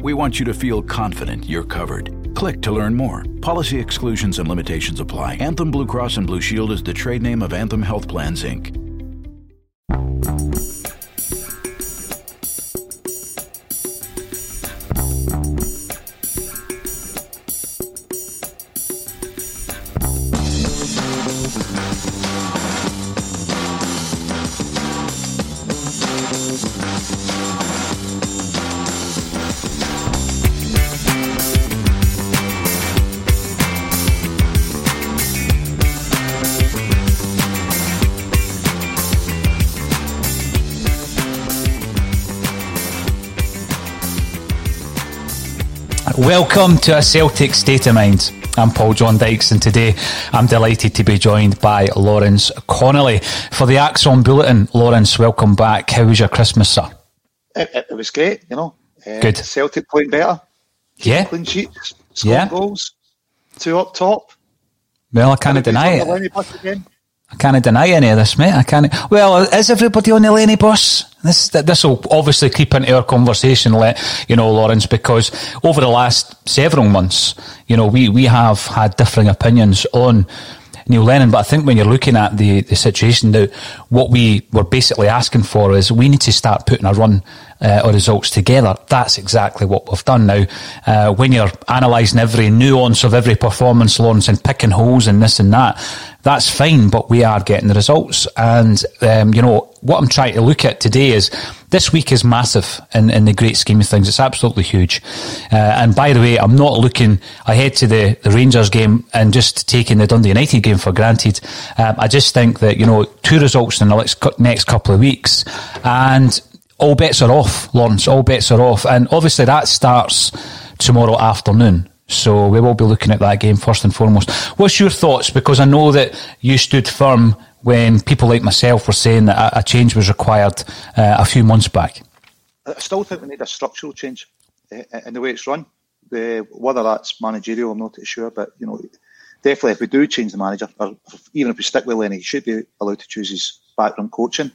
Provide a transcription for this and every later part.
We want you to feel confident you're covered. Click to learn more. Policy exclusions and limitations apply. Anthem Blue Cross and Blue Shield is the trade name of Anthem Health Plans, Inc. Welcome to a Celtic State of Mind. I'm Paul John Dykes, and today I'm delighted to be joined by Lawrence Connolly for the ACSOM Bulletin. Lawrence, welcome back. How was your Christmas, sir? It, it, it was great, you know. Uh, Good. Celtic playing better. Yeah. Clean sheets, scoring Yeah. goals, two up top. Well, I can't deny Everybody's on the it. I can't deny any of this, mate. I can't. Well, is everybody on the Lenny bus? This this will obviously creep into our conversation, let you know, Lawrence, because over the last several months, you know, we we have had differing opinions on. Neil Lennon, but I think when you're looking at the, the situation now, what we were basically asking for is we need to start putting a run uh, of results together. That's exactly what we've done now. Uh, when you're analysing every nuance of every performance, Lawrence, and picking holes and this and that, that's fine, but we are getting the results. And, um, you know, what I'm trying to look at today is this week is massive in, in the great scheme of things. It's absolutely huge. Uh, and by the way, I'm not looking ahead to the, the Rangers game and just taking the Dundee United game for granted. Um, I just think that, you know, two results in the next couple of weeks and all bets are off, Lawrence. All bets are off. And obviously that starts tomorrow afternoon. So we will be looking at that game first and foremost. What's your thoughts? Because I know that you stood firm when people like myself were saying that a, change was required uh, a few months back. I still think we need a structural change uh, in the way it's run. Uh, whether that's managerial, I'm not too sure, but you know, definitely if we do change the manager, or even if we stick with Lenny, he should be allowed to choose his background coaching,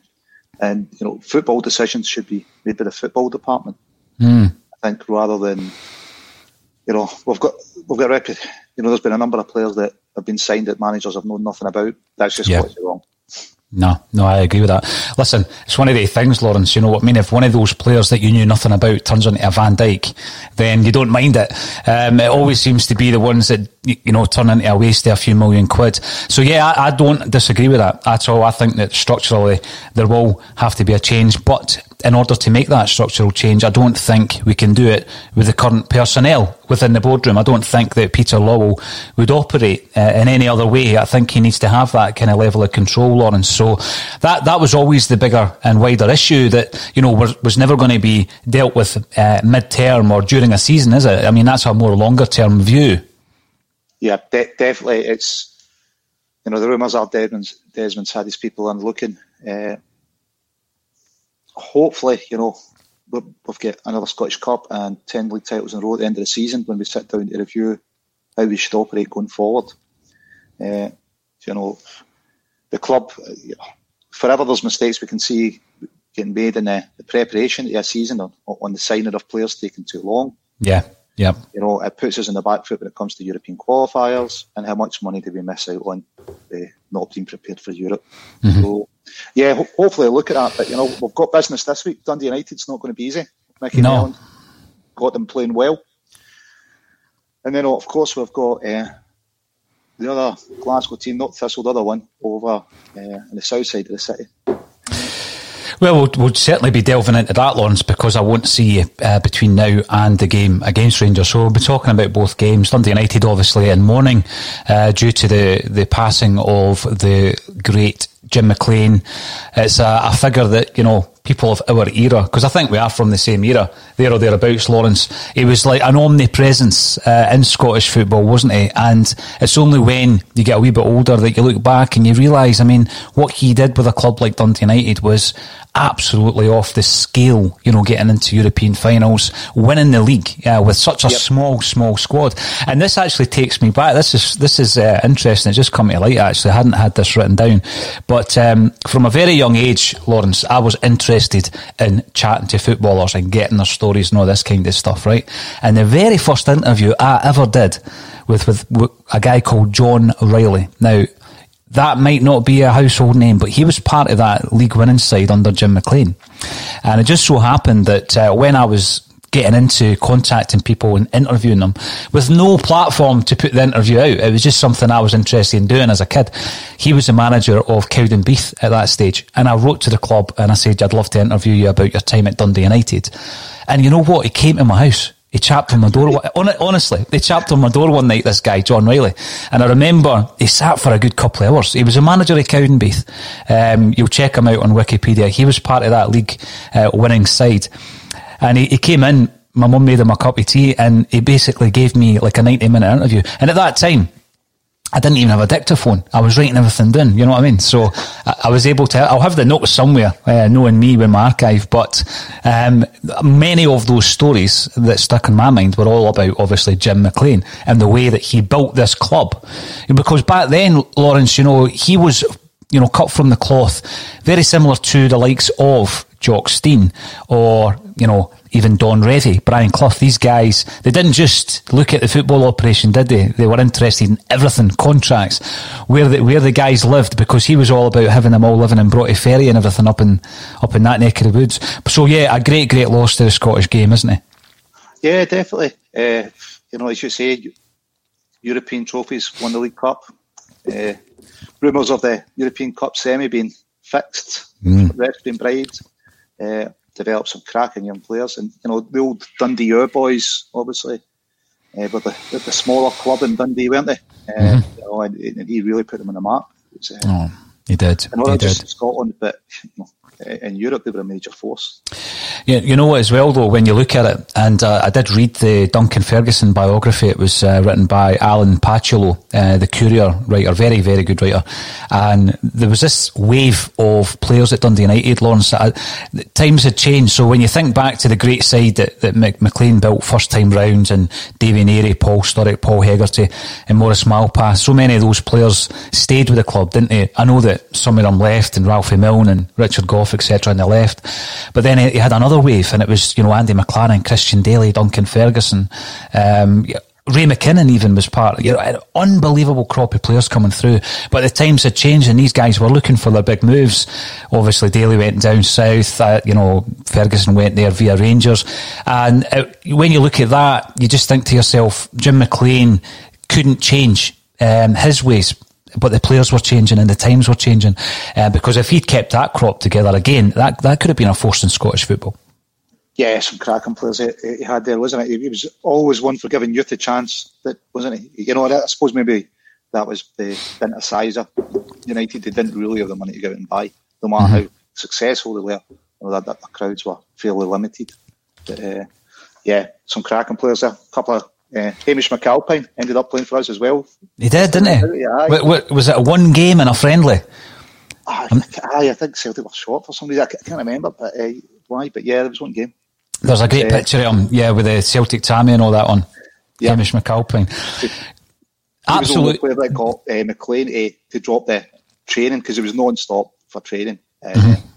and you know, football decisions should be made by the football department. Hmm. I think rather than you know, we've got we've got a repu- you know, there's been a number of players that have been signed that managers have known nothing about. That's just Yeah. what's wrong. No, no, I agree with that. Listen, it's one of the things, Lawrence. You know what I mean? If one of those players that you knew nothing about turns into a Van Dyke, then you don't mind it. Um, it always seems to be the ones that you know turn into a waste of a few million quid. So yeah, I, I don't disagree with that at all. I think that structurally there will have to be a change, but in order to make that structural change, I don't think we can do it with the current personnel within the boardroom. I don't think that Peter Lawwell would operate uh, in any other way. I think he needs to have that kind of level of control, Lawrence. So that that was always the bigger and wider issue that you know was, was never going to be dealt with uh, mid-term or during a season, is it? I mean, that's a more longer-term view. Yeah, de- definitely. It's you know the rumours are Desmond's, Desmond's had his people on looking. Uh, hopefully, you know, we've got another Scottish Cup and 10 league titles in a row at the end of the season when we sit down to review how we should operate going forward. Uh, you know, the club, you know, forever there's mistakes we can see getting made in the, the preparation of a season on, on the signing of players taking too long. Yeah. Yeah. You know, it puts us in the back foot when it comes to European qualifiers and how much money do we miss out on uh, not being prepared for Europe. Mm-hmm. So, yeah, ho- hopefully look at that. But, you know, we've got business this week. Dundee United's not going to be easy. Mickey no. Got them playing well. And then, of course, we've got uh, the other Glasgow team, not Thistle, the other one, over uh, on the south side of the city. Well, well, we'll certainly be delving into that, Lawrence, because I won't see you uh, between now and the game against Rangers. So we'll be talking about both games. Dundee United, obviously, in mourning uh, due to the, the passing of the great Jim McLean. It's a, a figure that, you know, people of our era, because I think we are from the same era, there or thereabouts, Lawrence. He was like an omnipresence uh, in Scottish football, wasn't he? And it's only when you get a wee bit older that you look back and you realise, I mean, what he did with a club like Dundee United was absolutely off the scale, you know, getting into European finals, winning the league uh, with such a yep. small, small squad. And this actually takes me back. This is this is uh, interesting. It just come to light. Actually, I hadn't had this written down, but um, from a very young age, Lawrence, I was interested in chatting to footballers and getting their stories and all this kind of stuff. Right, and the very first interview I ever did with with, with a guy called John Reilly. Now that might not be a household name, but he was part of that league winning side under Jim McLean. And it just so happened that uh, when I was getting into contacting people and interviewing them with no platform to put the interview out. It was just something I was interested in doing as a kid. He was the manager of Cowdenbeath at that stage. And I wrote to the club and I said, I'd love to interview you about your time at Dundee United. And you know what? He came to my house he chapped on my door. Honestly, they chapped on my door one night, this guy, John Reilly. And I remember he sat for a good couple of hours. He was a manager of Cowdenbeath. Um, you'll check him out on Wikipedia. He was part of that league uh, winning side. And he, he came in, my mum made him a cup of tea, and he basically gave me like a 90 minute interview. And at that time, I didn't even have a dictaphone. I was writing everything down. You know what I mean? So I, I was able to. I'll have the notes somewhere, uh, knowing me with my archive. But um, many of those stories that stuck in my mind were all about obviously Jim McLean and the way that he built this club. Because back then, Lawrence, you know, he was you know, cut from the cloth, very similar to the likes of Jock Stein or, you know, even Don Revie, Brian Clough, these guys, they didn't just look at the football operation, did they? They were interested in everything, contracts, where the, where the guys lived, because he was all about having them all living in Broughty Ferry and everything up in, up in that neck of the woods. So yeah, a great, great loss to the Scottish game, isn't it? Yeah, definitely. Uh, you know, as you say, European trophies, won the League Cup. Uh, rumours of the European Cup semi being fixed, mm. refs being bribed. Uh, develop some cracking young players. And you know the old Dundee Ur boys, obviously, uh, were the, the smaller club in Dundee, weren't they? Uh, mm-hmm. you know, and, and, he really put them on the map. Was, uh, oh, he did. He just did. Scotland, but you know, in Europe, they were a major force. Yeah, you know what, as well, though, when you look at it, and uh, I did read the Duncan Ferguson biography. It was uh, written by Alan Pattullo, uh, the Courier writer, very, very good writer. And there was this wave of players at Dundee United, Lawrence. Uh, times had changed. So when you think back to the great side that, that McLean built first time rounds, and Davy Narey, Paul Sturrock, Paul Hegarty, and Maurice Malpas, so many of those players stayed with the club, didn't they? I know that some of them left, and Ralphie Milne and Richard Gough, etc., on the left. But then he had another wave, and it was you know Andy McLaren, Christian Dailly, Duncan Ferguson. Um, Ray McKinnon even was part, of you know, an unbelievable crop of players coming through. But the times had changed and these guys were looking for their big moves. Obviously, Dailly went down south, uh, you know, Ferguson went there via Rangers. And uh, when you look at that, you just think to yourself, Jim McLean couldn't change um, his ways but the players were changing and the times were changing. Uh, because if he'd kept that crop together again, that that could have been a force in Scottish football. Yeah, some cracking players he, he had there, wasn't it? He was always one for giving youth a chance, that wasn't he? You know, I suppose maybe that was the size. United they didn't really have the money to go out and buy, no matter mm-hmm. how successful they were. You know, that, that the crowds were fairly limited. But, uh, yeah, some cracking players there. A couple of uh, Hamish McAlpine ended up playing for us as well. He did, didn't he? Yeah. What, what, was it a one game and a friendly? Ah, I, I think Celtic were short for some reason. I can't remember but, uh, why, but yeah, there was one game. There's a great uh, picture of him, yeah, with the Celtic Tammy and all that on. Yeah. Hamish McAlpine. Absolutely. player that got uh, McLean uh, to drop the training because it was non-stop for training. Uh, mm-hmm.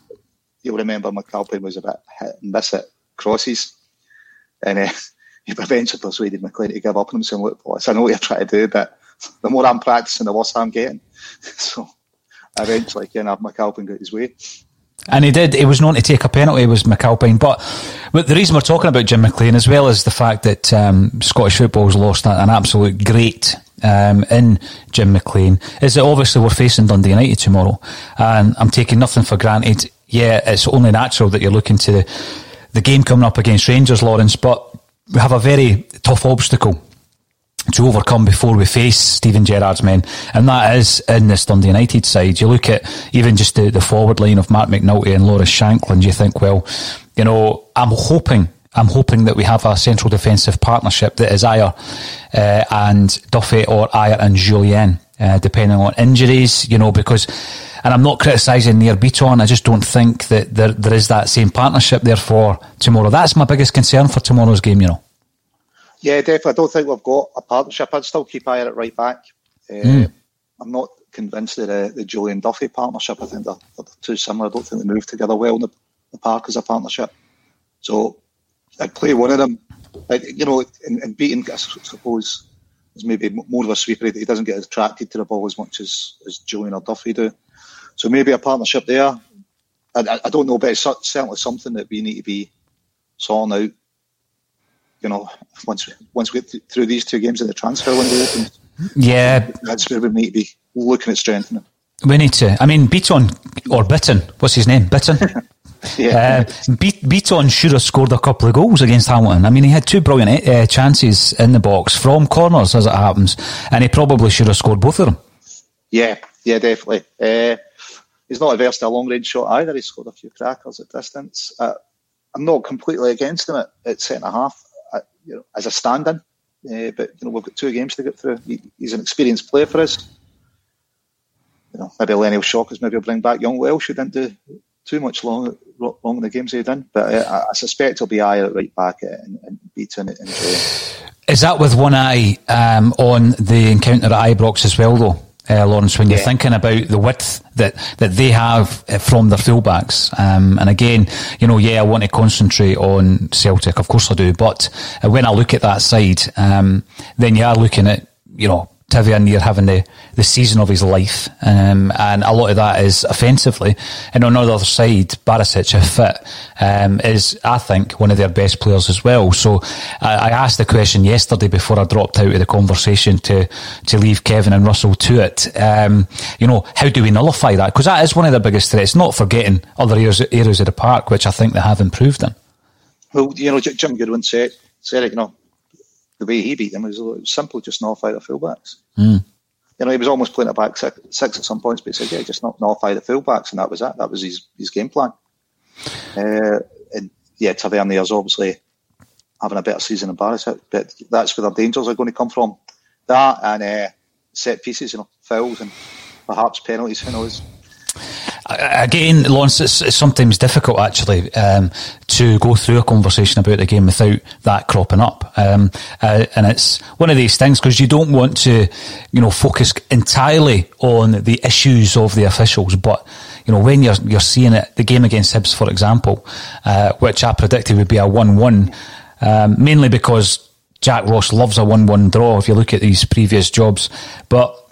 You'll remember McAlpine was a bit hit and miss at crosses. And uh, he eventually persuaded McLean to give up on him, saying, look, boss, I know what you're trying to do, but the more I'm practicing, the worse I'm getting. so eventually, Ken McAlpine got his way. And he did. He was known to take a penalty. Was McAlpine, but, but the reason we're talking about Jim McLean, as well as the fact that um, Scottish has lost an absolute great um, in Jim McLean, is that obviously we're facing Dundee United tomorrow, and I'm taking nothing for granted. Yeah, it's only natural that you're looking to the game coming up against Rangers, Lawrence, but we have a very tough obstacle to overcome before we face Steven Gerrard's men, and that is in this Dundee United side. You look at even just the, the forward line of Marc McNulty and Lawrence Shankland, you think, well, you know, I'm hoping. I'm hoping that we have a central defensive partnership that is Ajer uh, and Duffy or Ajer and Jullien, uh, depending on injuries, you know, because, and I'm not criticising Nir Beaton, I just don't think that there, there is that same partnership there for tomorrow. That's my biggest concern for tomorrow's game, you know. Yeah, definitely. I don't think we've got a partnership. I'd still keep Ajer at right back. Uh, mm. I'm not convinced that uh, the Jullien Duffy partnership. I think they're, they're, too similar. I don't think they move together well in the, the park as a partnership. So I'd play one of them. I, you know, in, in beating, I suppose, is maybe more of a sweeper. That he doesn't get attracted to the ball as much as, as Jullien or Duffy do. So maybe a partnership there. I, I don't know, but it's certainly something that we need to be sorting out you know, once once we get through these two games in the transfer window yeah, that's where we need to be looking at strengthening. We need to. I mean, Beaton or Bitton, what's his name? Bitton. yeah. Uh, Bitton should have scored a couple of goals against Hamilton. I mean, he had two brilliant uh, chances in the box from corners, as it happens, and he probably should have scored both of them. Yeah, yeah, definitely. Uh, he's not averse to a long range shot either. He scored a few crackers at distance. Uh, I'm not completely against him at, at centre half you know, as a stand-in. Uh, but you know, we've got two games to get through. He, he's an experienced player for us. You know, maybe Lenny will shock us. Maybe he'll bring back young Welsh, who didn't do too much long, long in the games they've done. But uh, I suspect he'll be eye at right back and, and beating it. Is that with one eye um, on the encounter at Ibrox as well, though? uh, Lawrence, when you're yeah. thinking about the width that, that they have uh, from their fullbacks. Um, and again, you know, yeah, I want to concentrate on Celtic, of course I do, but uh, when I look at that side, um, then you are looking at, you know, Tavernier having the, the season of his life, um, and a lot of that is offensively. And on the other side, Barisic, if fit, um, is, I think, one of their best players as well. So I, I, asked the question yesterday before I dropped out of the conversation to, to leave Kevin and Russell to it. Um, you know, how do we nullify that? Because that is one of the biggest threats, not forgetting other areas, areas of the park, which I think they have improved in. Well, you know, Jim Goodwin said, said it, you know, the way he beat them was, simple, just nullify the fullbacks. Mm. You know, he was almost playing it back six, six, at some points, but he said, yeah, just not nullify the fullbacks, and that was it. That was his, his game plan. Uh, and yeah, Tavernier's obviously having a better season than Barisic, but that's where the dangers are going to come from. That and uh, set pieces, you know, fouls and perhaps penalties, who knows. Again, Lawrence, it's, it's sometimes difficult actually um, to go through a conversation about the game without that cropping up, um, uh, and it's one of these things because you don't want to, you know, focus entirely on the issues of the officials, but you know when you're you're seeing it, the game against Hibs, for example, uh, which I predicted would be a one-one, um, mainly because Jack Ross loves a one-one draw. If you look at these previous jobs, but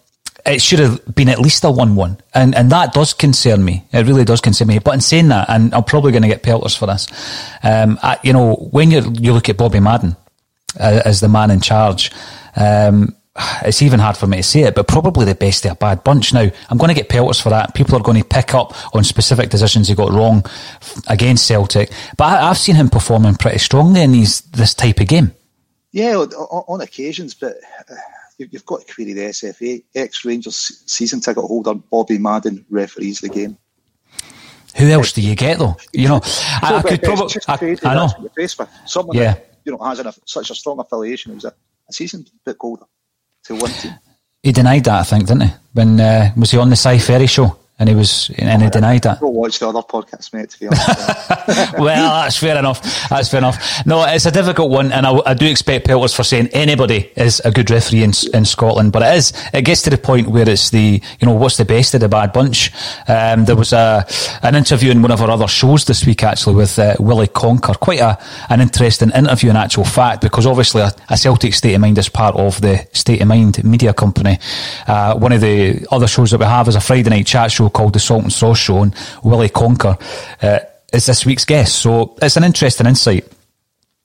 it should have been at least a 1 1. And, and that does concern me. It really does concern me. But in saying that, and I'm probably going to get pelters for this, um, I, you know, when you you look at Bobby Madden uh, as the man in charge, um, it's even hard for me to say it, but probably the best of a bad bunch. Now, I'm going to get pelters for that. People are going to pick up on specific decisions he got wrong against Celtic, but I, have seen him performing pretty strongly in these this type of game. Yeah, on, on occasions, but uh, you've got to query the SFA. Ex Rangers season ticket holder Bobby Madden referees the game. Who else do you get though? You know, I, I could probably. I, I know. Someone yeah. that you know has an, such a strong affiliation who's a, a season ticket holder to one team. He denied that, I think, didn't he? When uh, was he on the Si Ferry show? And he was and he denied that. Go watch the other podcasts, mate. To be honest. well, that's fair enough. That's fair enough. No, it's a difficult one, and I, I do expect pelters for saying anybody is a good referee in, in Scotland, but it is. It gets to the point where it's the you know what's the best of the bad bunch. Um, there was a an interview in one of our other shows this week actually with uh, Willie Conquer. Quite a an interesting interview in actual fact because obviously a, a Celtic State of Mind is part of the State of Mind media company. Uh, one of the other shows that we have is a Friday night chat show show called The Salt and Sauce Show, and Willie Conquer uh, is this week's guest. So it's an interesting insight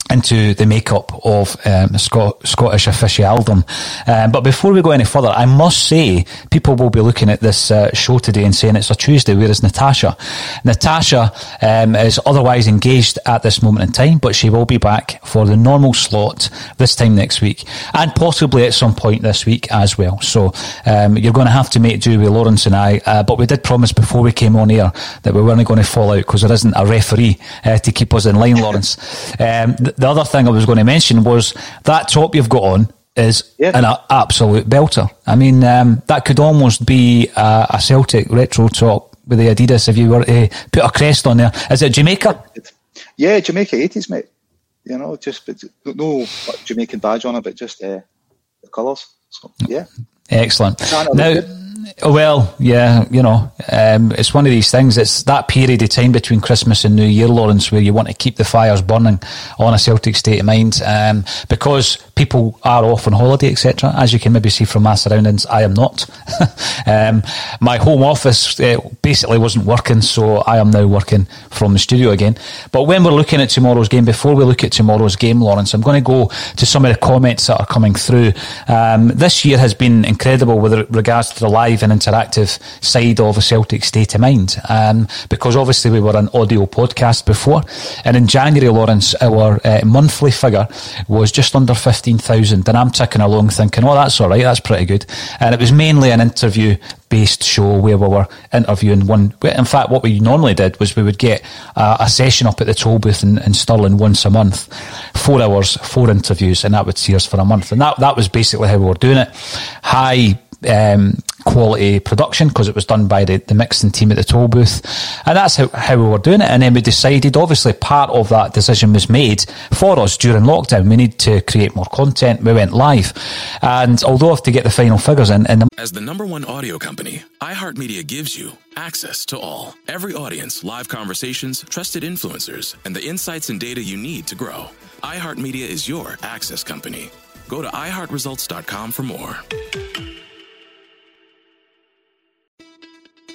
into the makeup of um, Scot- Scottish officialdom. Um, but before we go any further, I must say people will be looking at this uh, show today and saying it's a Tuesday. Where is Natasha? Natasha um, is otherwise engaged at this moment in time, but she will be back for the normal slot this time next week and possibly at some point this week as well. So um, you're going to have to make do with Lawrence and I. Uh, but we did promise before we came on air that we weren't going to fall out because there isn't a referee uh, to keep us in line, Lawrence. Um, the other thing I was going to mention was that top you've got on is yeah. an absolute belter. I mean, um, that could almost be a, a, Celtic retro top with the Adidas if you were to put a crest on there. Is it Jamaica? Yeah, Jamaica 80s, mate. You know, just but no Jamaican badge on it, but just uh, the colours. So, yeah. Excellent. Now, well, yeah, you know, um, it's one of these things. It's that period of time between Christmas and New Year, Lawrence, where you want to keep the fires burning on a Celtic state of mind, um, because people are off on holiday, etc. As you can maybe see from my surroundings, I am not. um, my home office uh, basically wasn't working, so I am now working from the studio again. But when we're looking at tomorrow's game, before we look at tomorrow's game, Lawrence, I'm going to go to some of the comments that are coming through. Um, this year has been incredible with regards to the live live and interactive side of a Celtic state of mind. Um, because obviously we were an audio podcast before. And in January, Lawrence, our uh, monthly figure was just under 15,000. And I'm ticking along thinking, oh, that's all right, that's pretty good. And it was mainly an interview based show where we were interviewing one. In fact, what we normally did was we would get a, a session up at the Tolbooth in, in, Stirling once a month, four hours, four interviews, and that would see us for a month. And that, that was basically how we were doing it. High um, quality production because it was done by the, the mixing team at the Tolbooth. And that's how, how we were doing it. And then we decided, obviously, part of that decision was made for us during lockdown. We need to create more content. We went live. And although I have to get the final figures in. in the As the number one audio company, iHeartMedia gives you access to all. Every audience, live conversations, trusted influencers, and the insights and data you need to grow. iHeartMedia is your access company. Go to iHeartResults.com for more.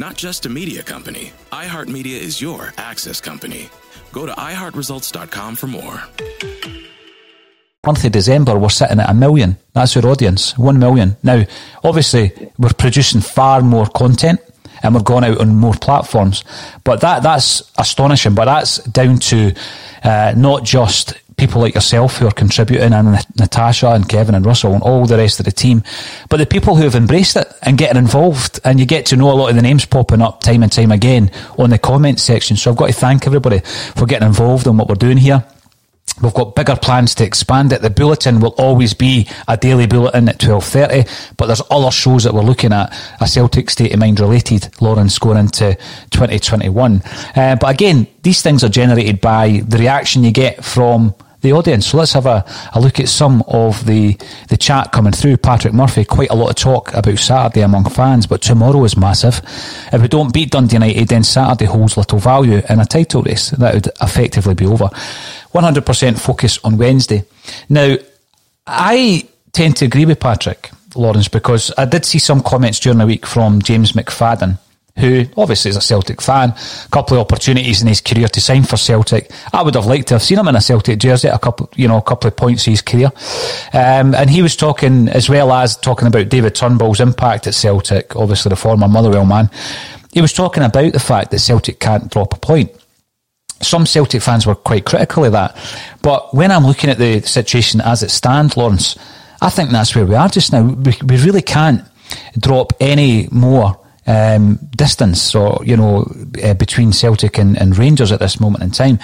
Not just a media company, iHeartMedia is your access company. Go to iHeartResults.com for more. Month of December, we're sitting at a million. That's our audience, one million. Now, obviously, we're producing far more content and we're going out on more platforms. But that that's astonishing. But that's down to uh, not just people like yourself who are contributing, and Natasha and Kevin and Russell and all the rest of the team, but the people who have embraced it and getting involved, and you get to know a lot of the names popping up time and time again on the comment section. So I've got to thank everybody for getting involved in what we're doing here. We've got bigger plans to expand it. The bulletin will always be a daily bulletin at 12.30, but there's other shows that we're looking at, a Celtic State of Mind related, Lawrence, going into 2021. Uh, but again, these things are generated by the reaction you get from the audience. So let's have a, a look at some of the, the chat coming through. Patrick Murphy, quite a lot of talk about Saturday among fans, but tomorrow is massive. If we don't beat Dundee United, then Saturday holds little value in a title race. That would effectively be over. 100% focus on Wednesday. Now, I tend to agree with Patrick Lawrence because I did see some comments during the week from James McFadden who obviously is a Celtic fan, a couple of opportunities in his career to sign for Celtic. I would have liked to have seen him in a Celtic jersey a couple, you know, a couple of points in his career. Um, and he was talking, as well as talking about David Turnbull's impact at Celtic, obviously the former Motherwell man. He was talking about the fact that Celtic can't drop a point. Some Celtic fans were quite critical of that. But when I'm looking at the situation as it stands, Lawrence, I think that's where we are just now. We, we really can't drop any more um, distance or, you know, uh, between Celtic and, and Rangers at this moment in time.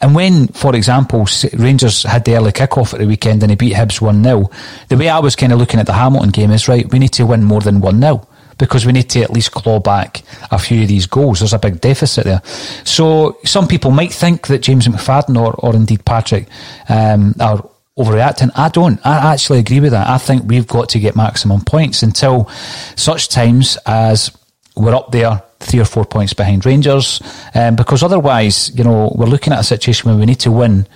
And when, for example, Rangers had the early kick-off at the weekend and they beat Hibs 1-0, the way I was kind of looking at the Hamilton game is, right, we need to win more than 1-0 because we need to at least claw back a few of these goals. There's a big deficit there. So some people might think that James McFadden or, or indeed Patrick um, are overreacting. I don't. I actually agree with that. I think we've got to get maximum points until such times as we're up there three or four points behind Rangers, um, because otherwise, you know, we're looking at a situation where we need to win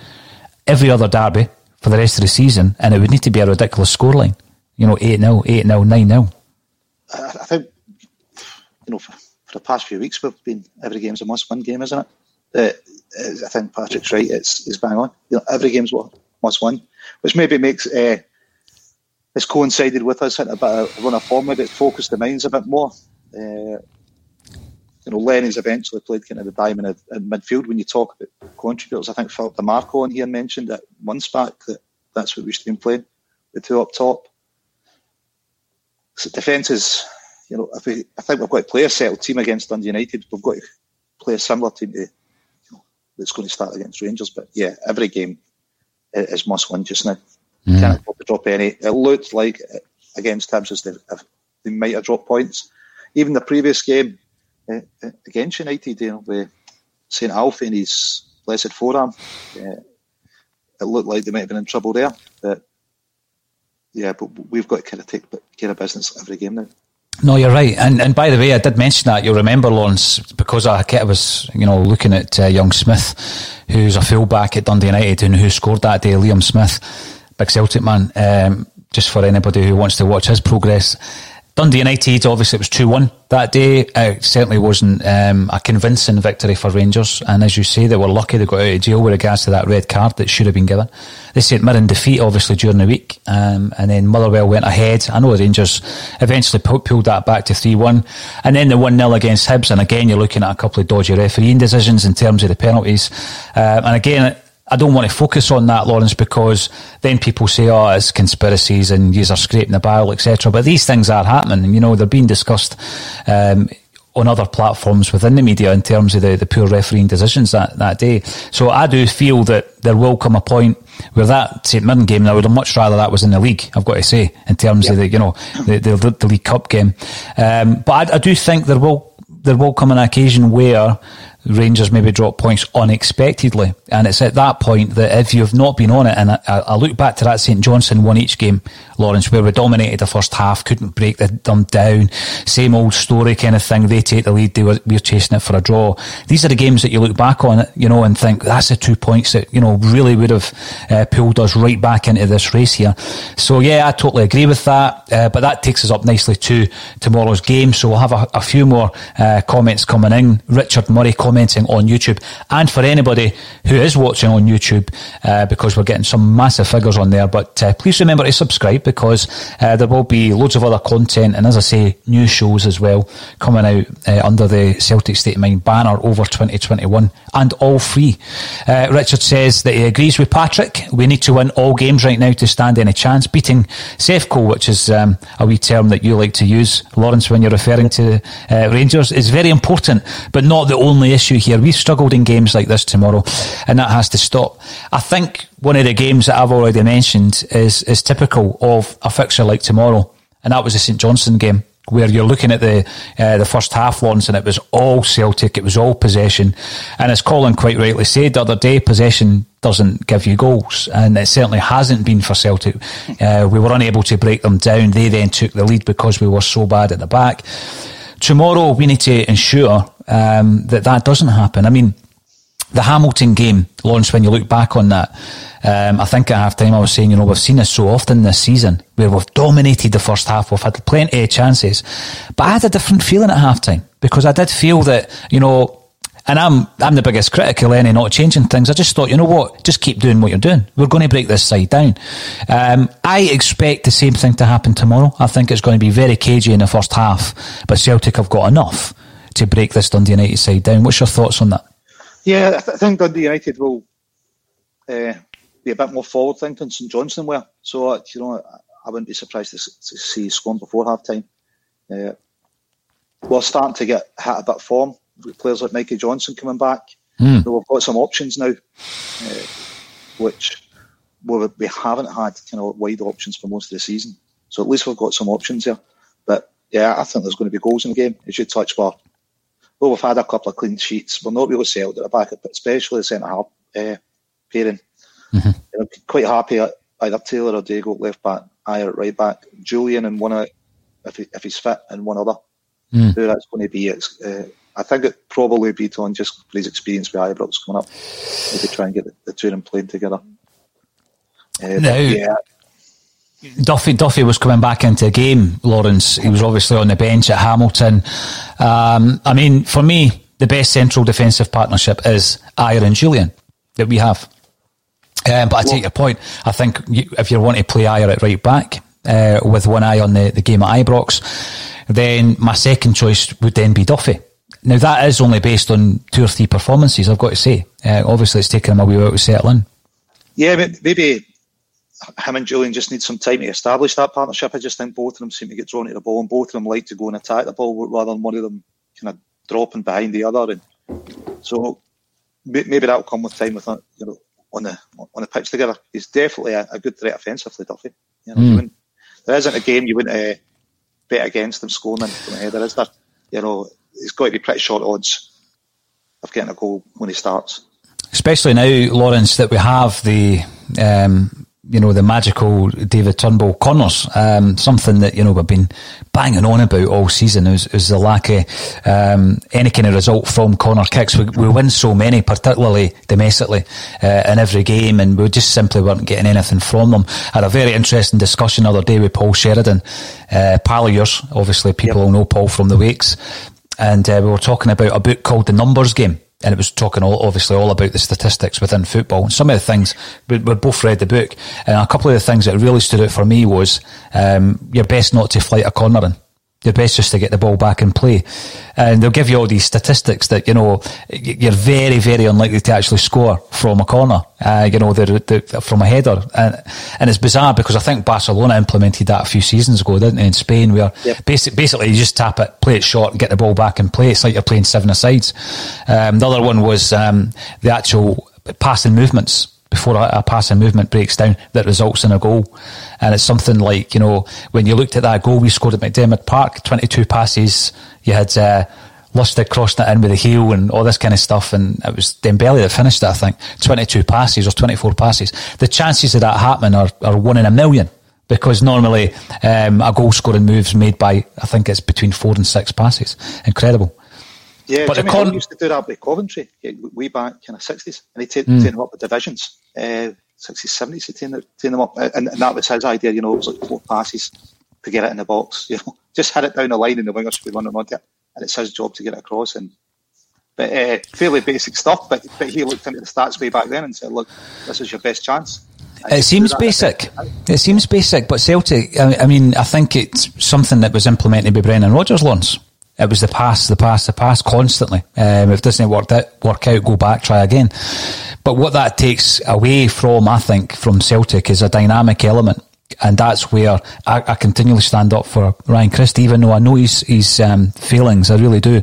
every other derby for the rest of the season, and it would need to be a ridiculous scoreline. You know, 8 0, 8 0, 9 0. I think, you know, for, for, the past few weeks, we've been every game's a must win game, isn't it? Uh, I think Patrick's right, it's, it's bang on. You know, every game's what must win, which maybe makes. Uh, it's coincided with us hitting a bit of run of form, maybe it focused the minds a bit more. Uh, you know, Lenny's eventually played kind of the diamond in midfield. When you talk about contributors, I think Philip DeMarco on here mentioned that months back that that's what we should be playing, the two up top. So defence is, you know, if we, I think we've got to play a settled team against Dundee United. We've got to play a similar team to, you know, that's going to start against Rangers. But yeah, every game is must win just now. Mm. Can't afford to drop any. It looked like against Hibs as they, they might have dropped points even the previous game uh, against United, you know, with St Alfie and his blessed forearm, uh, it looked like they might have been in trouble there. But yeah, but we've got to kind of take care of business every game now. No, you're right. And and by the way, I did mention that. You'll remember, Lawrence, because I was, you know, looking at uh, young Smith, who's a fullback at Dundee United and who scored that day, Liam Smith, big Celtic man. Um, just for anybody who wants to watch his progress. Dundee United, obviously, it was 2 1 that day. It certainly wasn't um, a convincing victory for Rangers. And as you say, they were lucky they got out of jail with regards to that red card that should have been given. They St Mirren defeat, obviously, during the week. Um, and then Motherwell went ahead. I know the Rangers eventually pulled that back to 3 1. And then the 1 0 against Hibs. And again, you're looking at a couple of dodgy refereeing decisions in terms of the penalties. Um, and again, I don't want to focus on that, Lawrence, because then people say, "Oh, it's conspiracies and you are scraping the barrel, etc." But these things are happening. You know, they're being discussed um, on other platforms within the media in terms of the, the poor refereeing decisions that, that day. So I do feel that there will come a point where that St Mirren game, I would have much rather that was in the league. I've got to say, in terms of the you know the the, the League Cup game. Um, but I, I do think there will there will come an occasion where Rangers maybe drop points unexpectedly. And it's at that point that if you've not been on it, and I, I look back to that St Johnstone one each game, Lawrence, where we dominated the first half, couldn't break the, them down, same old story kind of thing. They take the lead, they were, we're chasing it for a draw. These are the games that you look back on, you know, and think that's the two points that, you know, really would have uh, pulled us right back into this race here. So yeah, I totally agree with that. Uh, but that takes us up nicely to tomorrow's game. So we'll have a, a few more uh, comments coming in. Richard Murray comments commenting on YouTube. And for anybody who is watching on YouTube, uh, because we're getting some massive figures on there, but uh, please remember to subscribe because uh, there will be loads of other content and, as I say, new shows as well coming out uh, under the Celtic State of Mind banner over 2021 and all free. Uh, Richard says that he agrees with Patrick. We need to win all games right now to stand any chance. Beating Sevco, which is um, a wee term that you like to use, Lawrence, when you're referring to uh, Rangers, is very important, but not the only issue here. We've struggled in games like this tomorrow, and that has to stop. I think one of the games that I've already mentioned is, is typical of a fixture like tomorrow, and that was the St Johnstone game where you're looking at the uh, the first half ones and it was all Celtic, it was all possession. And as Colin quite rightly said the other day, possession doesn't give you goals, and it certainly hasn't been for Celtic. Uh, we were unable to break them down. They then took the lead because we were so bad at the back. Tomorrow, we need to ensure um, that that doesn't happen. I mean, the Hamilton game, Lawrence, when you look back on that, um, I think at half time I was saying, you know, we've seen this so often this season where we've dominated the first half, we've had plenty of chances. But I had a different feeling at half time because I did feel that, you know, and I'm I'm the biggest critic of Lenny not changing things. I just thought, you know what, just keep doing what you're doing. We're going to break this side down. Um, I expect the same thing to happen tomorrow. I think it's going to be very cagey in the first half, but Celtic have got enough to break this Dundee United side down. What's your thoughts on that? Yeah, I, th- I think Dundee United will uh, be a bit more forward thinking than St Johnstone were. So, uh, you know, I wouldn't be surprised to, to see scoring before half time. Uh, we're starting to get hit a bit of form with players like Mikey Johnston coming back. Mm. we've got some options now, uh, which we haven't had you know wide options for most of the season. So at least we've got some options here. But yeah, I think there's going to be goals in the game. As you touched on, well, we've had a couple of clean sheets. We're not really settled at the back, but especially the centre half uh, pairing. Mm-hmm. I'm quite happy at either Taylor or Diego left back, Ajer at right back, Jullien and one of, if, he, if he's fit, and one other. Mm. Who that's going to be? Uh, I think it probably be on just for his experience with Ibrox coming up. Maybe try and get the, the two of them playing together. Uh, no. Yeah. Duffy Duffy was coming back into the game, Lawrence. He was obviously on the bench at Hamilton. Um, I mean, for me, the best central defensive partnership is Ajer and Jullien that we have. Um, but I take your point. I think you, if you want to play Ajer at right back uh, with one eye on the, the game at Ibrox, then my second choice would then be Duffy. Now that is only based on two or three performances. I've got to say. Uh, obviously, it's taken him a wee while to settle in. Yeah, maybe him and Jullien just need some time to establish that partnership. I just think both of them seem to get drawn to the ball, and both of them like to go and attack the ball rather than one of them kind of dropping behind the other. And so maybe that'll come with time with you know on the on the pitch together. He's definitely a, a good threat offensively, Duffy. You know, mm. there isn't a game you wouldn't uh, bet against him scoring in from a header, is there? You know, he's got to be pretty short odds of getting a goal when he starts. Especially now, Lawrence, that we have the um, you know the magical David Turnbull corners. Um, something that you know we've been banging on about all season is, is the lack of um, any kind of result from corner kicks. We, we win so many, particularly domestically, uh, in every game, and we just simply weren't getting anything from them. I had a very interesting discussion the other day with Paul Sheridan, uh, pal of yours. Obviously, people yep. will know Paul from the Wakes and uh, we were talking about a book called The Numbers Game. And it was talking all, obviously all about the statistics within football. And some of the things, we, we both read the book. And a couple of the things that really stood out for me was um, you're best not to flight a corner in the best just to get the ball back and play. And they'll give you all these statistics that, you know, you're very, very unlikely to actually score from a corner, uh, you know, they're, they're from a header. And, and it's bizarre because I think Barcelona implemented that a few seasons ago, didn't they, in Spain, where yep. basic, basically you just tap it, play it short, get the ball back and play. It's like you're playing seven asides. Um, the other one was um, the actual passing movements before a, a passing movement breaks down that results in a goal. And it's something like, you know, when you looked at that goal we scored at McDiarmid Park, 22 passes, you had uh, Lustig crossing it in with the heel and all this kind of stuff. And it was Dembele that finished it, I think. 22 passes or 24 passes. The chances of that happening are, are one in a million because normally um, a goal scoring move's made by, I think it's between four and six passes. Incredible. Yeah, but Jimmy the con- used to do that with Coventry way back in the 60s, and he would mm. them up the divisions. Uh, 60s, 70s, he turned them up, and, and, that was his idea, you know, it was like four passes to get it in the box, you know, just had it down the line and the wingers would running on it, and it's his job to get it across, and but uh, fairly basic stuff. But but he looked into the stats way back then and said, "Look, this is your best chance." It seems basic. It seems basic, but Celtic. I mean, I think it's something that was implemented by Brendan Rodgers once. It was the pass, the pass, the pass constantly. Um, if it doesn't work out, work out, go back, try again. But what that takes away from, I think, from Celtic is a dynamic element. And that's where I, I continually stand up for Ryan Christie, even though I know his, his um, failings, I really do.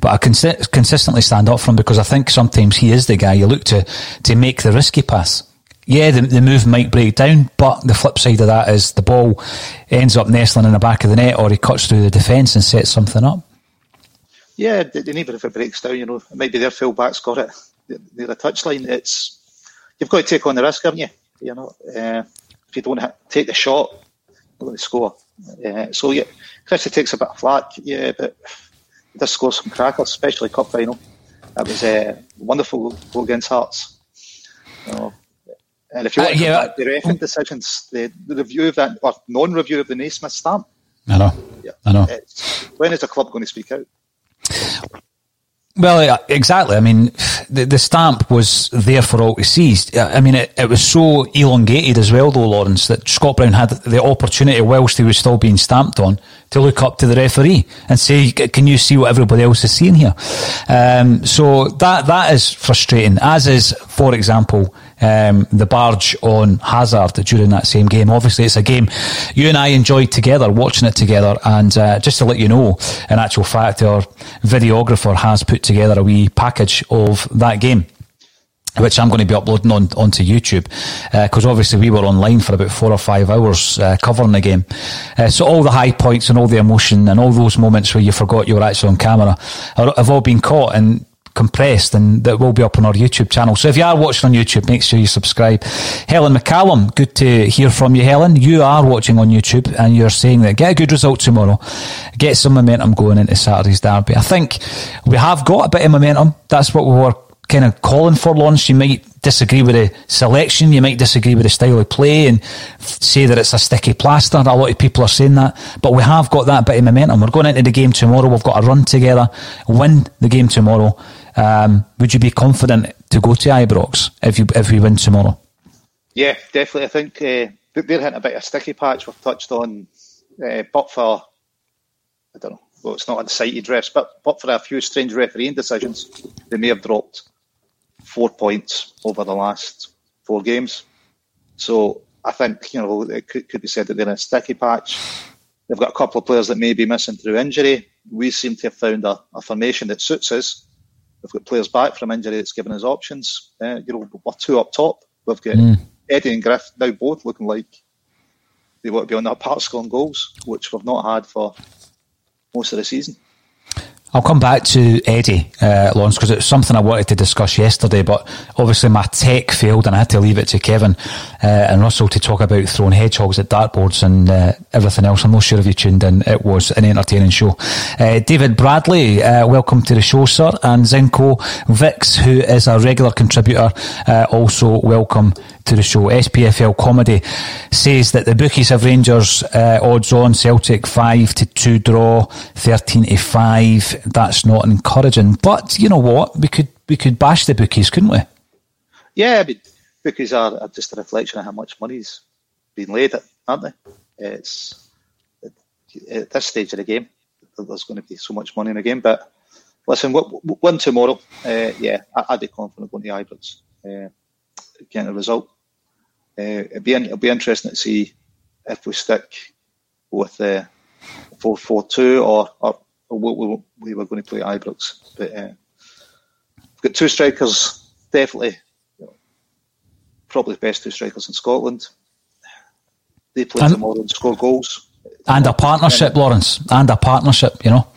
But I consi- consistently stand up for him because I think sometimes he is the guy you look to to make the risky pass yeah, the, the move might break down, but the flip side of that is the ball ends up nestling in the back of the net or he cuts through the defence and sets something up. Yeah, and even if it breaks down, you know, it might be their fullback's got it near the touchline. It's you've got to take on the risk, haven't you? You know, uh, if you don't hit, take the shot, you're going to score. Uh, so yeah, Christie takes a bit of flack, yeah, but he does score some crackers, especially cup final. That was a uh, wonderful goal against Hearts. You know, and if you uh, want uh, yeah, the reference decisions, the, the, review of that or non-review of the Naismith stamp. I know. Yeah. I know. when is a club going to speak out? Well, exactly. I mean, the, the stamp was there for all to see. I mean, it, it was so elongated as well, though, Lawrence, that Scott Brown had the opportunity, whilst he was still being stamped on, to look up to the referee and say, "Can you see what everybody else is seeing here?" Um, so that that is frustrating. As is, for example, um, the barge on Hazard during that same game. Obviously, it's a game you and I enjoyed together, watching it together. And uh, just to let you know, in actual fact, our videographer has put together a wee package of that game which I'm going to be uploading on onto YouTube because uh, obviously we were online for about four or five hours uh, covering the game. Uh, so all the high points and all the emotion and all those moments where you forgot you were actually on camera have all been caught and compressed and that will be up on our YouTube channel. So if you are watching on YouTube, make sure you subscribe. Helen McCallum, good to hear from you, Helen. You are watching on YouTube and you're saying that get a good result tomorrow, get some momentum going into Saturday's derby. I think we have got a bit of momentum. That's what we were kind of calling for, Lawrence. You might disagree with the selection, you might disagree with the style of play and say that it's a sticky plaster. A lot of people are saying that, but we have got that bit of momentum. We're going into the game tomorrow. We've got to run together, win the game tomorrow. Um, would you be confident to go to Ibrox if you if we win tomorrow? Yeah, definitely. I think uh, they're hitting a bit of a sticky patch. We've touched on, uh, but for I don't know. Well, it's not unsighted refs, but but for a few strange refereeing decisions, they may have dropped four points over the last four games. So I think you know it could, could be said that they're in a sticky patch. They've got a couple of players that may be missing through injury. We seem to have found a, a formation that suits us. We've got players back from injury that's given us options. Uh, you know, we're two up top. We've got mm. Eddie and Griff now both looking like they want to be on that part scoring goals, which we've not had for most of the season. I'll come back to Eddie, uh, Lawrence, because it's something I wanted to discuss yesterday, but obviously my tech failed and I had to leave it to Kevin uh, and Russell to talk about throwing hedgehogs at dartboards and uh, everything else. I'm not sure if you tuned in. It was an entertaining show. Uh, David Bradley, uh, welcome to the show, sir. And Zinko Vix, who is a regular contributor, uh, also welcome to the show. SPFL Comedy says that the bookies have Rangers uh, odds on Celtic 5 to 2 draw, 13 to 5. That's not encouraging. But you know what? We could we could bash the bookies, couldn't we? Yeah, but bookies are, are just a reflection of how much money's been laid, aren't they? It's at this stage of the game, there's going to be so much money in the game. But listen, win tomorrow. Uh, yeah, I'd be confident going to Ibrox. Uh, getting a result. Uh, it'll be it'll be interesting to see if we stick with the four four two or or, or what we, we were going to play Ibrox. But uh, we've got two strikers, definitely, you know, probably the best two strikers in Scotland. They play and, tomorrow and score goals. And a partnership, Lawrence, and a partnership. You know,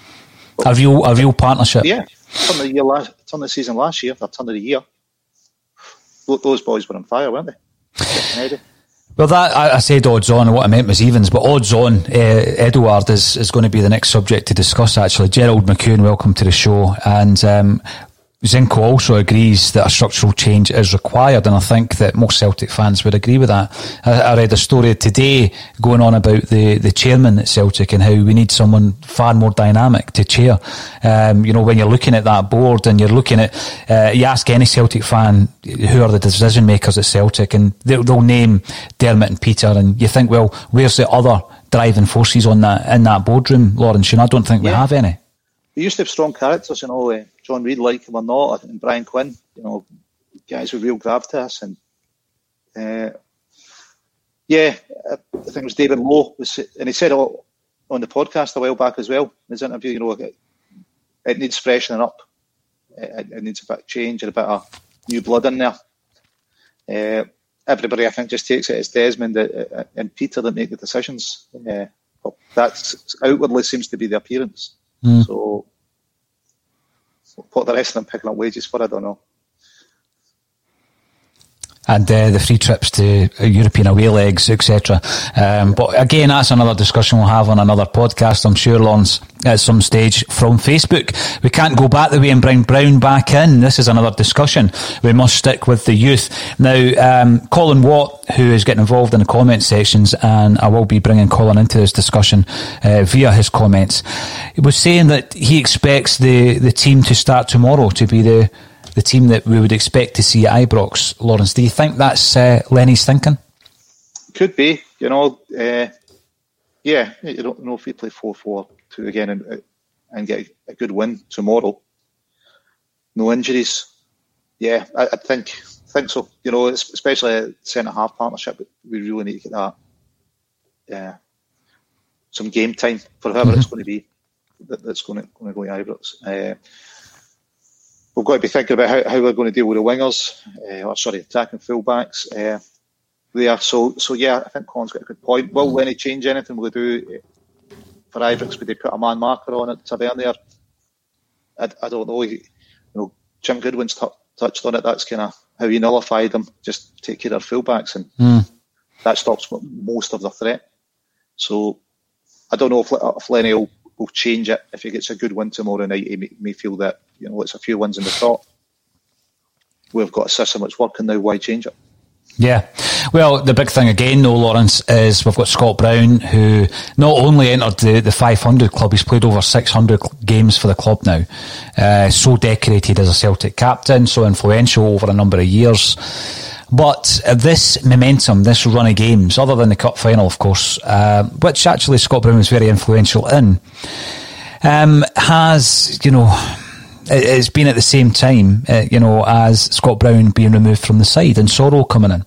a real a real partnership. Yeah, turn the year last, turn the season last year, a turn of the year. Those boys were on fire, weren't they? Well, that I, I, said odds on, what I meant was evens. But odds on, uh, Edouard is, is going to be the next subject to discuss. Actually, Gerald McCune, welcome to the show. And um, Zinco also agrees that a structural change is required, and I think that most Celtic fans would agree with that. I, I, read a story today going on about the, the chairman at Celtic and how we need someone far more dynamic to chair. Um, you know, when you're looking at that board and you're looking at, uh, you ask any Celtic fan who are the decision makers at Celtic, and they'll, they'll name Dermot and Peter, and you think, well, where's the other driving forces on that in that boardroom, Lawrence? Know, I don't think yeah. we have any. We used to have strong characters, you know. Uh, John Reid, like him or not, and Brian Quinn, you know, guys with real gravitas. And uh, yeah, I think it was David Lowe, was, and he said on the podcast a while back as well, in his interview, you know, it, it needs freshening up. It, it, needs a bit of change and a bit of new blood in there. Uh, everybody, I think, just takes it as Desmond uh, and Peter that make the decisions. Uh, but that outwardly seems to be the appearance. Mm. So what the rest of them picking up wages for, I don't know. And uh, the free trips to European away legs, etc. Um, but again, that's another discussion we'll have on another podcast, I'm sure, Lawrence, at some stage from Facebook. We can't go back the way and bring Brown back in. This is another discussion. We must stick with the youth. Now, um, Colin Watt, who is getting involved in the comment sections, and I will be bringing Colin into this discussion uh, via his comments, was saying that he expects the, the team to start tomorrow to be the the team that we would expect to see at Ibrox. Lawrence, do you think that's uh, Lenny's thinking? Could be. You know, uh, yeah. You don't know if we play four four two again and and get a good win tomorrow. No injuries. Yeah, I, I think think so. You know, especially a centre half partnership, we really need to get that. Yeah, some game time for whoever mm-hmm. it's going to be that, that's going to going to go to Ibrox. Uh, we've got to be thinking about how, how we're going to deal with the wingers, uh, or sorry, attacking fullbacks. Uh, there, so so yeah, I think Colin's got a good point. Will Lenny change anything? Will they do for Ibrox? Would they put a man marker on it, Tavernier? I, I don't know. You know, Jim Goodwin's t- touched on it. That's kind of how you nullify them. Just take care of fullbacks, and mm. that stops most of the threat. So I don't know if, if Lenny will, will change it if he gets a good win tomorrow night. He may, may feel that you know, it's a few wins in the top. We've got a system that's working now. Why change it? Yeah. Well, the big thing again, though, Lawrence, is we've got Scott Brown, who not only entered the, the 500 club, he's played over 600 games for the club now. Uh, so decorated as a Celtic captain, so influential over a number of years. But this momentum, this run of games, other than the cup final, of course, uh, which actually Scott Brown was very influential in, um, has, you know, it's been at the same time, uh, you know, as Scott Brown being removed from the side and Soro coming in.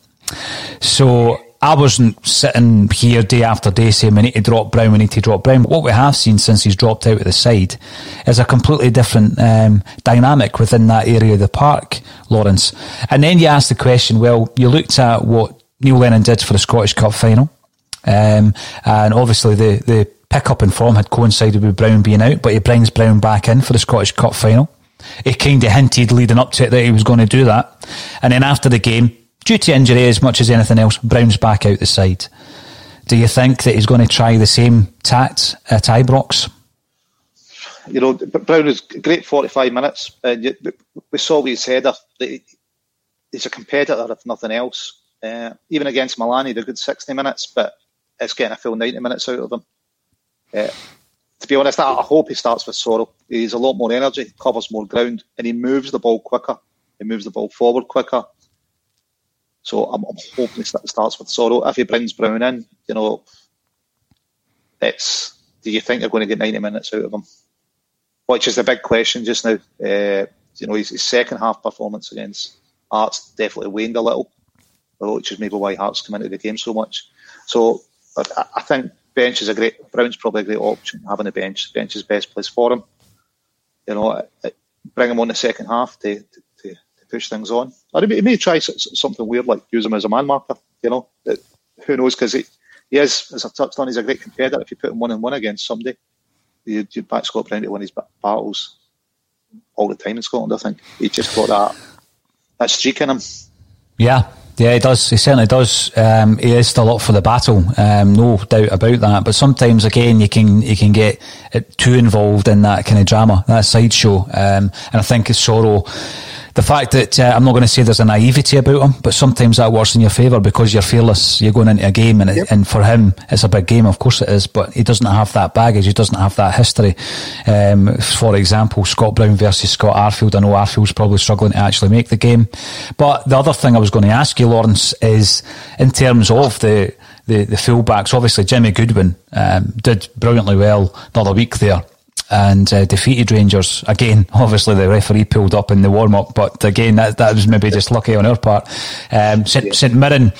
So I wasn't sitting here day after day saying we need to drop Brown, we need to drop Brown. What we have seen since he's dropped out of the side is a completely different um, dynamic within that area of the park, Lawrence. And then you ask the question, well, you looked at what Neil Lennon did for the Scottish Cup final. Um, and obviously the, the pick-up in form had coincided with Brown being out, but he brings Brown back in for the Scottish Cup final. He kind of hinted leading up to it that he was going to do that. And then after the game, due to injury as much as anything else, Brown's back out the side. Do you think that he's going to try the same tact at Ibrox? You know, Brown was great 45 minutes. Uh, we saw what he said. He's a competitor, if nothing else. Uh, even against Milan, he did a good 60 minutes, but it's getting a full 90 minutes out of him. Uh, to be honest, I hope he starts with Soro. He's a lot more energy, covers more ground, and he moves the ball quicker. He moves the ball forward quicker. So I'm, I'm hoping he starts with Soro. If he brings Brown in, you know, it's do you think they're going to get 90 minutes out of him? Which is the big question just now. Uh, you know, his, his, second half performance against Hearts definitely waned a little, which is maybe why Hearts come into the game so much. So I, I think bench is a great. Brown's probably a great option. Having a bench, bench is best place for him. You know, uh, bring him on the second half to, to, to, to push things on. Or he may, try something weird like use him as a man marker. You know, who knows? Because he, he is, as I've touched on, he's a great competitor. If you put him one on one against somebody, you you back Scott Brown to win his battles all the time in Scotland. I think he just got that that streak in him. Yeah, Yeah, he does. He certainly does. Um, he is still up for the battle, um, no doubt about that. But sometimes, again, you can you can get too involved in that kind of drama, that sideshow. Um, and I think it's Soro the fact that uh, I'm not going to say there's a naivety about him, but sometimes that works in your favour because you're fearless. You're going into a game, and, yep. it, and for him, it's a big game. Of course, it is, but he doesn't have that baggage. He doesn't have that history. Um, for example, Scott Brown versus Scott Arfield. I know Arfield's probably struggling to actually make the game. But the other thing I was going to ask you, Lawrence, is in terms of the the, the fullbacks. Obviously, Jimmy Goodwin um, did brilliantly well the other week there and uh, defeated Rangers again. Obviously, the referee pulled up in the warm up, but again, that that was maybe just lucky on our part. Um, St, St Mirren,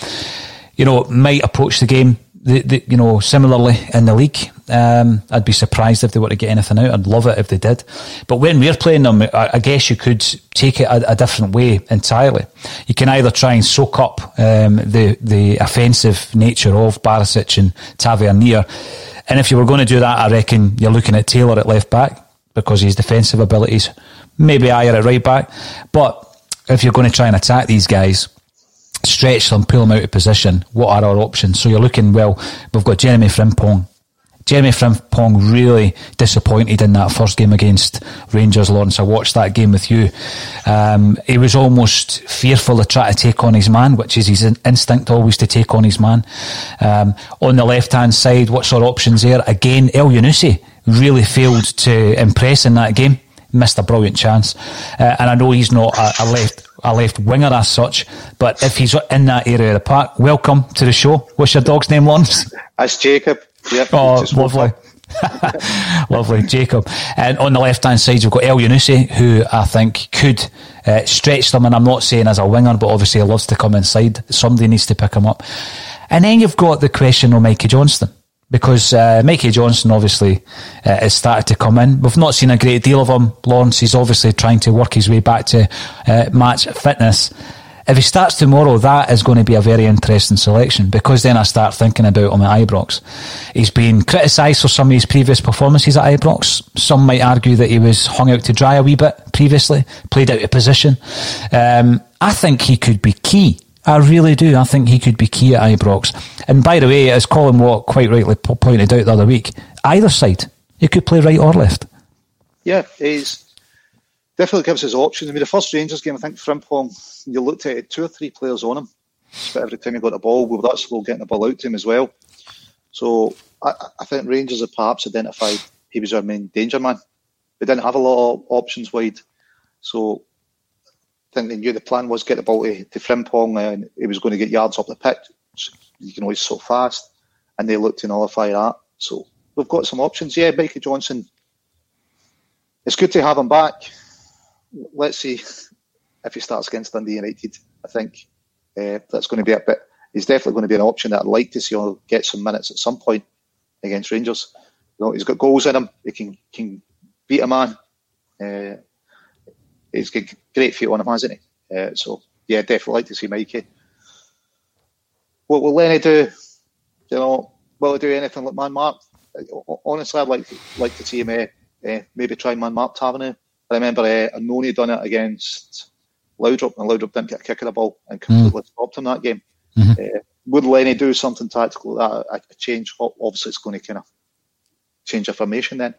you know, might approach the game. The, the, you know, similarly in the league, um, I'd be surprised if they were to get anything out. I'd love it if they did. But when we're playing them, I, I guess you could take it a, a, different way entirely. You can either try and soak up um, the the offensive nature of Barisic and Tavernier and if you were going to do that, I reckon you're looking at Taylor at left back because his defensive abilities, maybe higher at right back. But if you're going to try and attack these guys, stretch them, pull them out of position, what are our options? So you're looking, well, we've got Jeremy Frimpong Jeremy Frimpong really disappointed in that first game against Rangers, Lawrence. I watched that game with you. Um, he was almost fearful to try to take on his man, which is his instinct always to take on his man. Um, on the left hand side, what's our options there? Again, Elyounoussi really failed to impress in that game. Missed a brilliant chance, uh, and I know he's not a, a left a left winger as such, but if he's in that area of the park, welcome to the show. What's your dog's name, Lawrence? That's Jacob. Yep, oh, lovely. lovely, Jacob. And on the left hand side, we've got Elyounoussi, who I think could uh, stretch them. And I'm not saying as a winger, but obviously he loves to come inside. Somebody needs to pick him up. And then you've got the question of Mikey Johnston. Because uh, Mikey Johnston obviously uh, has started to come in. We've not seen a great deal of him. Lawrence, he's obviously trying to work his way back to uh, match fitness if he starts tomorrow, that is going to be a very interesting selection because then I start thinking about him at Ibrox. He's been criticised for some of his previous performances at Ibrox. Some might argue that he was hung out to dry a wee bit previously, played out of position. Um, I think he could be key. I really do. I think he could be key at Ibrox. And by the way, as Colin Watt quite rightly pointed out the other week, either side, he could play right or left. Yeah, he's definitely gives us options. I mean, the first Rangers game, I think Frimpong, you looked at it, two or three players on him. But every time he got the ball, we were that slow getting the ball out to him as well. So I, I think Rangers have perhaps identified he was our main danger man. They didn't have a lot of options wide. So I think they knew the plan was get the ball to, to Frimpong and he was going to get yards up the pitch. You can always so fast. And they looked to nullify that. So we've got some options. Yeah, Mikey Johnston. It's good to have him back let's see if he starts against Dundee United. I think uh, that's going to be a bit. He's definitely going to be an option that I'd like to see him get some minutes at some point against Rangers. You know, he's got goals in him. He can can beat a man. Uh, he's got great feet on him, hasn't he? Uh, so yeah, definitely like to see Mikey. What will Lenny do? You know, will he do anything like man mark? Honestly, I'd like to, like to see him uh, maybe try man mark Tavernier I remember uh, Annoni done it against Laudrup, and Laudrup didn't get a kick of the ball and completely mm. stopped him that game. Mm-hmm. Uh, would Lenny do something tactical that a, a change? Obviously, it's going to kind of change the formation then.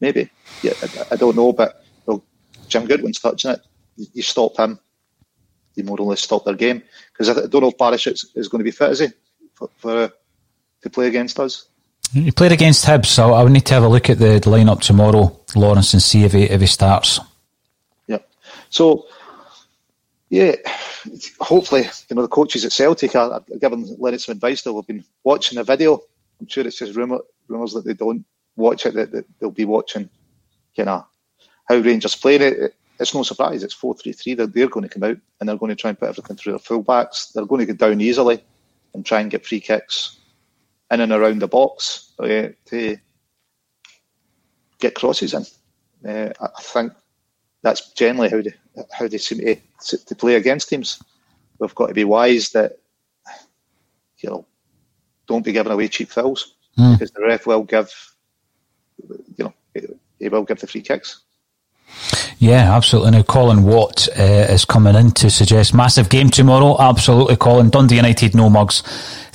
Maybe. Yeah, I, I don't know, but well, Jim Goodwin's touching it. You, you stop him, you more or less stop their game. Because I don't know if Parish is, is going to be fit, is he, for, for uh, to play against us? He played against Hibs, so I would need to have a look at the, the lineup tomorrow, Lawrence, and see if he if he starts. Yep. So, yeah, hopefully, you know, the coaches at Celtic are, are giving Lenny some advice. They'll have been watching the video. I'm sure it's just rumour, rumours that they don't watch it, that, that they'll be watching, you know, how Rangers playing it. It's no surprise. It's 4 3 3. They're, going to come out and they're going to try and put everything through their fullbacks. They're going to get down easily and try and get free kicks in and around the box to get crosses in. Uh, I think that's generally how they how they seem to, to play against teams. We've got to be wise that you know don't be giving away cheap fouls mm. because the ref will give you know he will give the free kicks. Yeah, absolutely. Now, Colin Watt uh, is coming in to suggest massive game tomorrow. Absolutely, Colin. Dundee United, no mugs.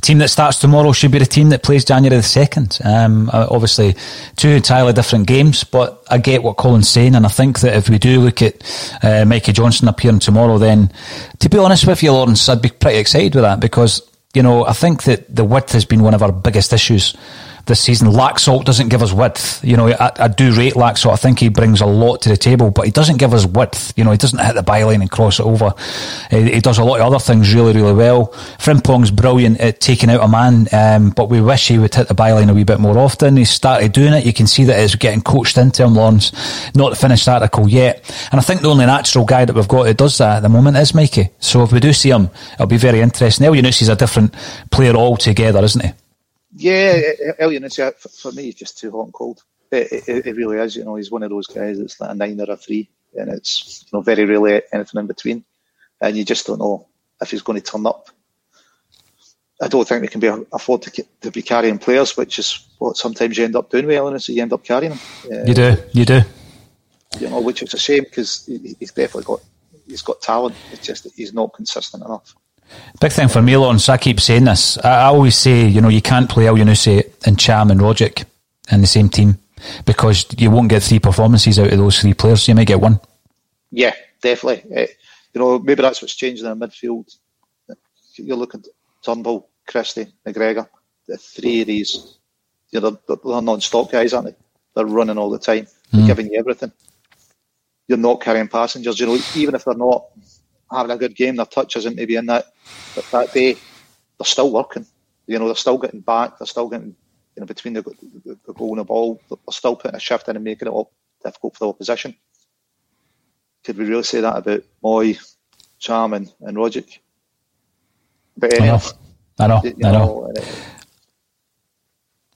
Team that starts tomorrow should be the team that plays January the 2nd. Um, uh, obviously, two entirely different games, but I get what Colin's saying, and I think that if we do look at uh, Mikey Johnston appearing tomorrow, then to be honest with you, Lawrence, I'd be pretty excited with that because, you know, I think that the width has been one of our biggest issues this season. Laxalt doesn't give us width. You know, I, I do rate Laxalt. I think he brings a lot to the table, but he doesn't give us width. You know, he doesn't hit the byline and cross it over. He, he, does a lot of other things really, really well. Frimpong's brilliant at taking out a man, um, but we wish he would hit the byline a wee bit more often. He started doing it. You can see that it's getting coached into him, Lawrence. Not the finished article yet. And I think the only natural guy that we've got that does that at the moment is Mikey. So if we do see him, it'll be very interesting. Elyounoussi a different player altogether, isn't he? Yeah, Elyounoussi for, for me, he's just too hot and cold. It, it, it, really is. You know, he's one of those guys that's like a nine or a three, and it's you know very rarely anything in between, and you just don't know if he's going to turn up. I don't think we can be afford to, to be carrying players, which is what sometimes you end up doing with so You end up carrying them. Uh, you do, you do. You know, which is a shame because he's definitely got he's got talent. It's just that he's not consistent enough. Big thing for me, Lawrence, I keep saying this. I, I always say, you know, you can't play Elyounoussi and Ntcham and Rogic in the same team because you won't get three performances out of those three players. You may get one. Yeah, definitely. Uh, you know, maybe that's what's changing in the midfield. You're looking at Turnbull, Christie, McGregor. The three of these, you know, they're, they're non-stop guys, aren't they? They're running all the time. They're mm. giving you everything. You're not carrying passengers. You know, even if they're not having a good game, their touch isn't maybe in that that day. They're still working. You know, they're still getting back. They're still getting you know between the, the, the goal and the ball. They're still putting a shift in and making it up difficult for the opposition. Could we really say that about Moy, Ntcham, and, and Rogic? But I know. I know. I know.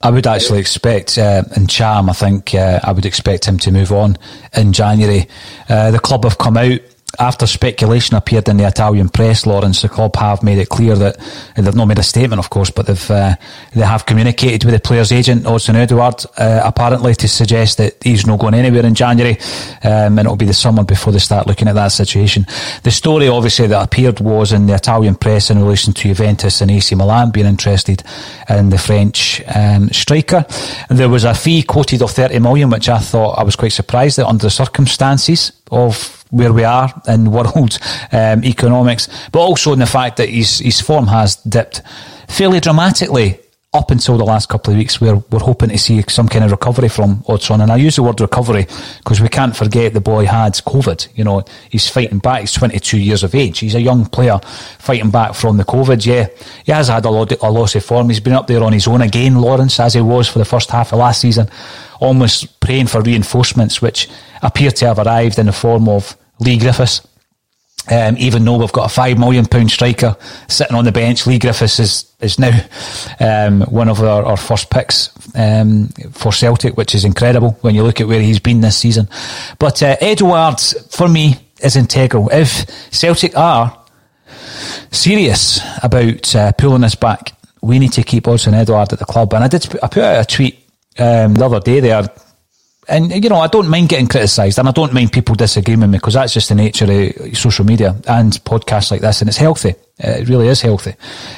I would actually expect, uh, Ntcham, I think uh, I would expect him to move on in January. Uh, the club have come out after speculation appeared in the Italian press, Lawrence, the club have made it clear that they've not made a statement, of course, but they've uh, they have communicated with the player's agent, Odsonne Edouard, uh, apparently to suggest that he's not going anywhere in January, um, and it'll be the summer before they start looking at that situation. The story, obviously, that appeared was in the Italian press in relation to Juventus and AC Milan being interested in the French um, striker. And there was a fee quoted of 30 million, which I thought I was quite surprised at under the circumstances of where we are in world um, economics, but also in the fact that his his form has dipped fairly dramatically up until the last couple of weeks where we're hoping to see some kind of recovery from Odsonne. And I use the word recovery because we can't forget the boy had COVID. You know, he's fighting back. He's 22 years of age. He's a young player fighting back from the COVID. Yeah, he has had a, lot, a loss of form. He's been up there on his own again, Lawrence, as he was for the first half of last season, almost praying for reinforcements, which appear to have arrived in the form of Leigh Griffiths. Um, even though we've got a five million pound striker sitting on the bench, Leigh Griffiths is is now um, one of our, our first picks um, for Celtic, which is incredible when you look at where he's been this season. But uh, Edouard's for me is integral. If Celtic are serious about uh, pulling us back, we need to keep Odsonne Edouard at the club. And I did I put out a tweet um, the other day there and you know, I don't mind getting criticised, and I don't mind people disagreeing with me because that's just the nature of social media and podcasts like this, and it's healthy. Uh, it really is healthy.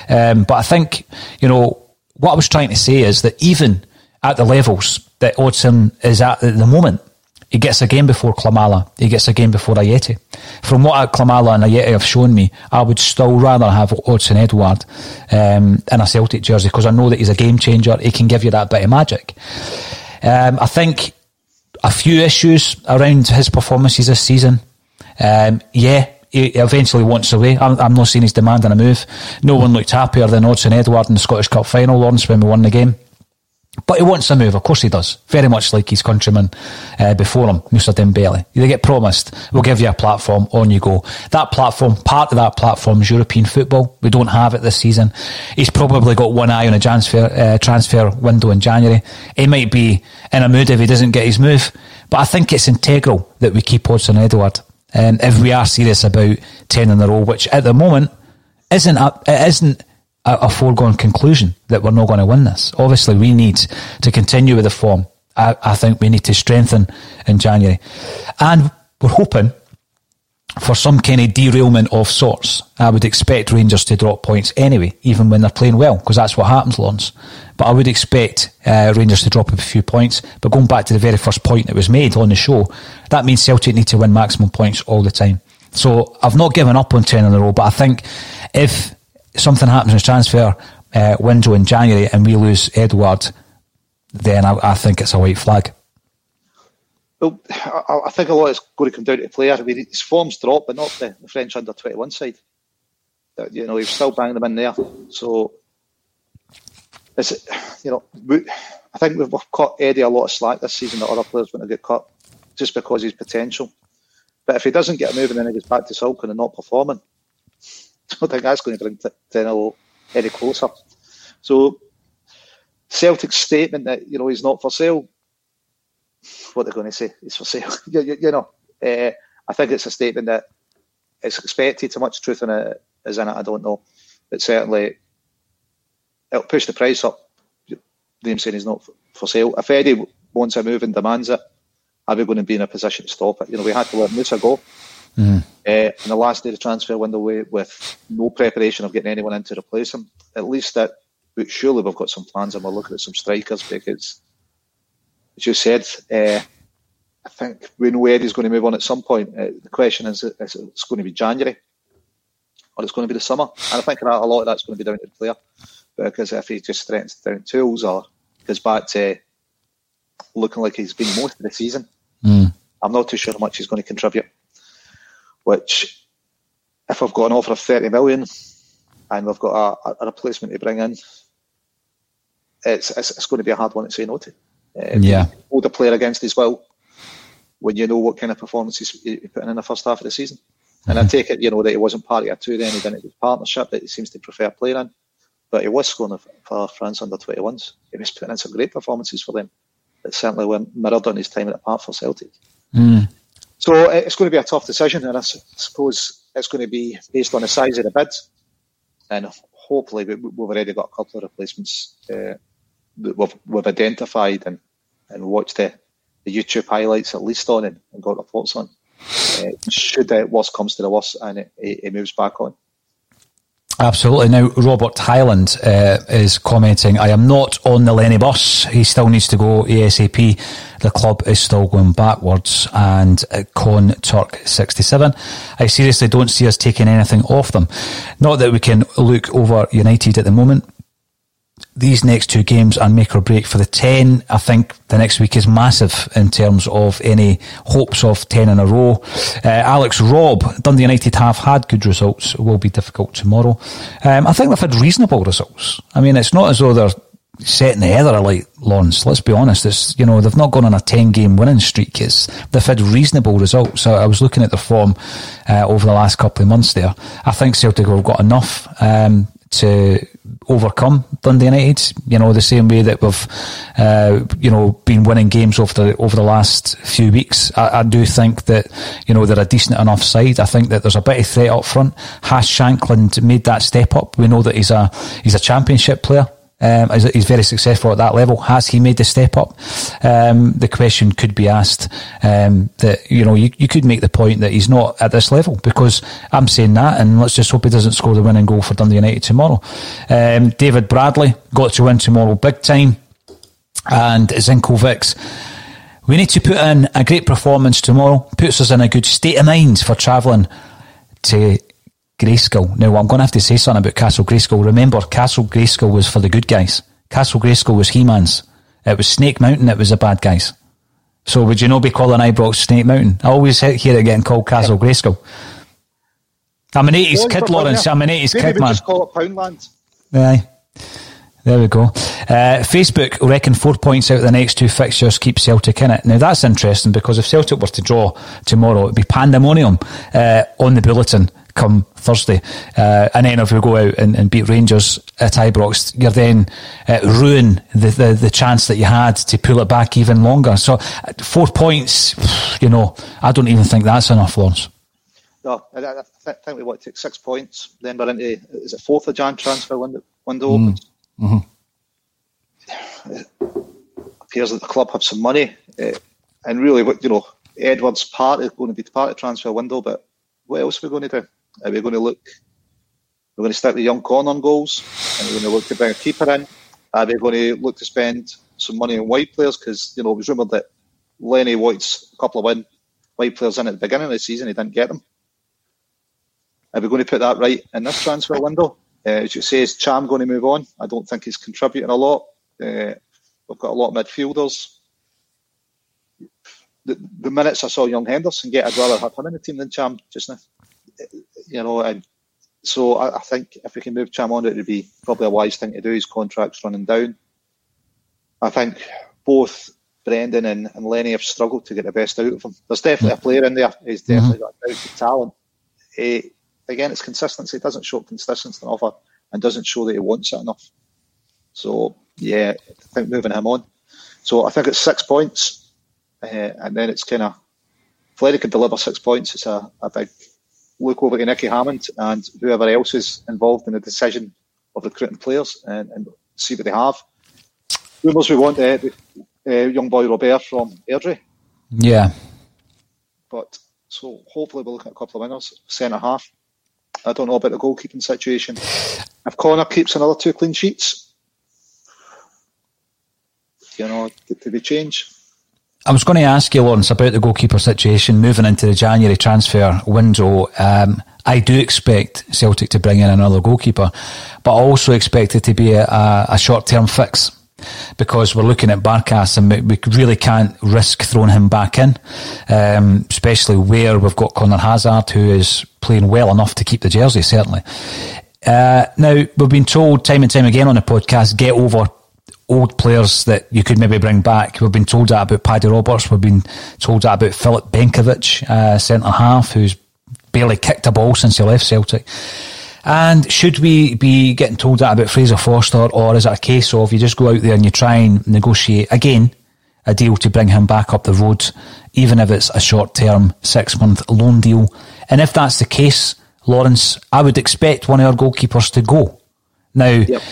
Um, but I think you know what I was trying to say is that even at the levels that Odsonne is at at the moment, he gets a game before Klimala. He gets a game before Ajeti. From what Klimala and Ajeti have shown me, I would still rather have Odsonne Edouard um, in a Celtic jersey because I know that he's a game changer. He can give you that bit of magic. Um, I think a few issues around his performances this season. Um, yeah, he eventually wants away. I'm, I'm, not seeing he's demanding a move. No one looked happier than Odsonne Edouard in the Scottish Cup final, Lawrence, when we won the game. But he wants a move, of course he does. Very much like his countryman uh, before him, Moussa Dembele. They get promised, we'll give you a platform, on you go. That platform, part of that platform is European football. We don't have it this season. He's probably got one eye on a transfer, uh, transfer window in January. He might be in a mood if he doesn't get his move. But I think it's integral that we keep Odsonne Edouard. Um, if we are serious about 10 in a row, which at the moment isn't, a, it isn't a, a foregone conclusion that we're not going to win this. Obviously, we need to continue with the form. I, I think we need to strengthen in January. And we're hoping for some kind of derailment of sorts. I would expect Rangers to drop points anyway, even when they're playing well, because that's what happens, Lawrence. But I would expect uh, Rangers to drop a few points. But going back to the very first point that was made on the show, that means Celtic need to win maximum points all the time. So I've not given up on 10 in a row, but I think if something happens in transfer uh, window in January and we lose Edouard, then I, I think it's a white flag. Well, I, I, think a lot is going to come down to the player. I mean, his form's dropped, but not the, the French under 21 side. You know, he's still banging them in there. So, you know, I think we've caught Eddie a lot of slack this season that other players want to get cut just because of his potential. But if he doesn't get moving and then he gets back to sulking and not performing, don't think that's going to bring Tenelo any closer. So, Celtic's statement that, you know, he's not for sale, what they're going to say. is for sale. you, you, you, know, uh, I think it's a statement that it's expected. How much truth in it is in it, I don't know. But certainly, it'll push the price up. Them saying he's not for sale. If Eddie wants a move and demands it, are we going to be in a position to stop it? You know, we had to let Moussa go. Mm. Uh, in the last day of the transfer window, with no preparation of getting anyone in to replace him, at least that surely we've got some plans and we're looking at some strikers because as you said, uh, I think we know Eddie's going to move on at some point. Uh, the question is, is it's going to be January or it's going to be the summer. And I think a lot of that's going to be down to the player because if he just threatens down tools or goes back to looking like he's been most of the season, mm. I'm not too sure how much he's going to contribute. Which, if I've got an offer of 30 million and we've got a, a replacement to bring in, it's, it's, it's going to be a hard one to say no to. Uh, yeah. Hold a player against his will when you know what kind of performances he put in the first half of the season. Mm-hmm. And I mm-hmm. take it, you know, that he wasn't part of a two then, he didn't have partnership that he seems to prefer playing in. But he was scoring for France under 21s. He was putting in some great performances for them that certainly were mirrored on his time at the park for Celtic. Mm. So uh, it's going to be a tough decision, and I suppose it's going to be based on the size of the bid. And hopefully, we've already got a couple of replacements uh, that we've, we've identified and, and watched the, the YouTube highlights at least on and, and got reports on. Uh, should the worst comes to the worst and it, it, it moves back on. Absolutely. Now, Robert Highland uh, is commenting, I am not on the Lenny bus. He still needs to go ASAP. The club is still going backwards. And uh, Con Turk 67, I seriously don't see us taking anything off them. Not that we can look over United at the moment, these next two games are make or break for the 10. I think the next week is massive in terms of any hopes of 10 in a row. Uh, Alex Robb, Dundee United have had good results. Will be difficult tomorrow. Um, I think they've had reasonable results. I mean, it's not as though they're setting the heather like Lawrence. Let's be honest. It's, you know, they've not gone on a 10 game winning streak. It's, they've had reasonable results. So I was looking at their form, uh, over the last couple of months there. I think Celtic have got enough, um, to overcome Dundee United. You know, the same way that we've, uh, you know, been winning games over the over the last few weeks. I, I, do think that you know they're a decent enough side. I think that there's a bit of threat up front. Has Shankland made that step up? We know that he's a he's a championship player. Um, he's very successful at that level. Has he made the step up? Um, the question could be asked um, that you know you, you could make the point that he's not at this level because I'm saying that, and let's just hope he doesn't score the winning goal for Dundee United tomorrow. Um, David Bradley got to win tomorrow big time, and Zinkovic. We need to put in a great performance tomorrow. Puts us in a good state of mind for travelling to Grayskull. Now, I'm going to have to say something about Castle Grayskull. Remember, Castle Grayskull was for the good guys. Castle Grayskull was He-Man's. It was Snake Mountain that was the bad guys. So would you not be calling Ibrox Snake Mountain? I always hear it getting called Castle Grayskull. I'm an 80s kid, Lawrence. I'm an 80s Maybe kid, man. just call it Poundland. Aye. There we go. Uh, Facebook reckon four points out of the next two fixtures keep Celtic in it. Now that's interesting because if Celtic were to draw tomorrow, it'd be pandemonium uh, on the bulletin come Thursday. Uh, and then if we go out and, and, beat Rangers at Ibrox, you're then uh, ruin the, the, the chance that you had to pull it back even longer. So uh, four points, you know, I don't even think that's enough, Lawrence. No, I, I think we want to take six points. Then we're into is it fourth of Jan transfer window window mm. opens. Mm-hmm. It appears that the club have some money, uh, and really, what you know, Edouard's part is going to be part of the transfer window, but what else are we going to do? Are we going to look? We're going to stick the young Conor on goals, and we're going to look to bring a keeper in. Are we going to look to spend some money on white players? Because you know it was rumoured that Lenny wants a couple of win white players in at the beginning of the season. He didn't get them. Are we going to put that right in this transfer window? Uh, as you say, is Ntcham going to move on? I don't think he's contributing a lot. Uh, we've got a lot of midfielders. The, the, minutes I saw young Henderson get, I'd rather have him in the team than Ntcham just now. You know, and so I, I think if we can move Ntcham on, it would be probably a wise thing to do. His contract's running down. I think both Brendan and, and Lenny have struggled to get the best out of him. There's definitely a player in there. He's definitely mm-hmm. got a talent. He, again, it's consistency. He doesn't show consistency enough and doesn't show that he wants it enough. So, yeah, I think moving him on. So I think it's six points. Uh, and then it's kind of, if Lenny can deliver six points, it's a, a big look over to Nicky Hammond and whoever else is involved in the decision of recruiting players and, and see what they have. Rumours we want uh, uh, young boy Robert from Airdrie. Yeah. But so hopefully we'll look at a couple of winners, centre half. I don't know about the goalkeeping situation. If Conor keeps another two clean sheets, you know, did, did they change? I was going to ask you, Lawrence, about the goalkeeper situation moving into the January transfer window. Um, I do expect Celtic to bring in another goalkeeper, but I also expect it to be a, a, short term fix because we're looking at Barkas and we really can't risk throwing him back in, um, especially where we've got Conor Hazard who is playing well enough to keep the jersey, certainly. Uh, now, we've been told time and time again on the podcast, get over old players that you could maybe bring back. We've been told that about Paddy Roberts. We've been told that about Filip Benkovic, uh, centre half, who's barely kicked a ball since he left Celtic. And should we be getting told that about Fraser Forster, or is it a case of you just go out there and you try and negotiate again a deal to bring him back up the road, even if it's a short term six month loan deal? And if that's the case, Lawrence, I would expect one of our goalkeepers to go. Now, yep.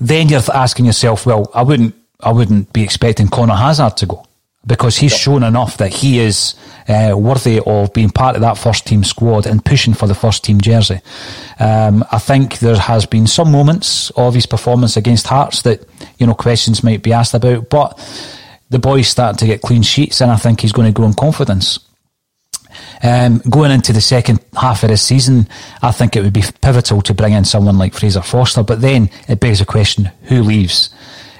Then you're asking yourself, well, I wouldn't, I wouldn't be expecting Conor Hazard to go because he's yep. shown enough that he is uh, worthy of being part of that first team squad and pushing for the first team jersey. Um, I think there has been some moments of his performance against Hearts that you know questions might be asked about, but the boy's starting to get clean sheets, and I think he's going to grow in confidence. Um, going into the second half of the season, I think it would be pivotal to bring in someone like Fraser Forster. But then it begs the question: who leaves?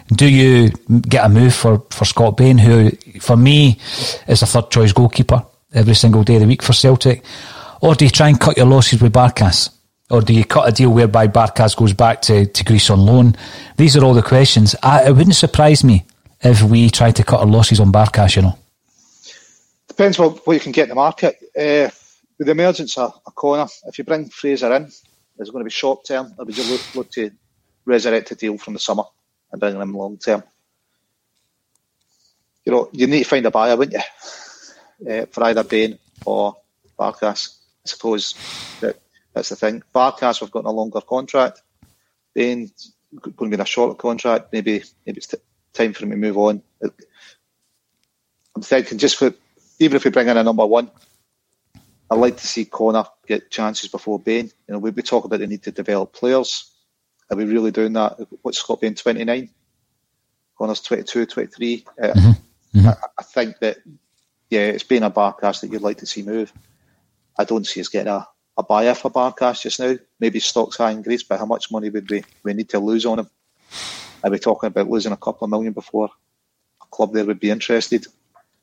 Do you get a move for, for Scott Bain, who, for me, is a third choice goalkeeper every single day of the week for Celtic? Or do you try and cut your losses with Barkas? Or do you cut a deal whereby Barkas goes back to, to Greece on loan? These are all the questions. I, it wouldn't surprise me if we try to cut our losses on Barkas, you know. Depends what, what you can get in the market. Uh, with the emergence of a Conor, if you bring Fraser in, is it going to be short term, or would you look, look to resurrect a deal from the summer? and bring him long term. You know, you need to find a buyer, wouldn't you, uh, for either Bain or Barkas. I suppose that that's the thing. Barkas, we've got a longer contract. Bain going to be in a shorter contract. Maybe maybe it's t- time for him to move on. I'm thinking just for even if we bring in a number one, I'd like to see Conor get chances before Bain. You know, we, we talk about the need to develop players. Are we really doing that? What's Scott Bain 29? Conor's 22, 23. Uh, mm-hmm. Mm-hmm. I, I, think that, yeah, it's been a Barkas that you'd like to see move. I don't see us getting a, a buyer for Barkas just now. Maybe stocks high in Greece, but how much money would we, we need to lose on him? Are we talking about losing a couple of million before a club there would be interested?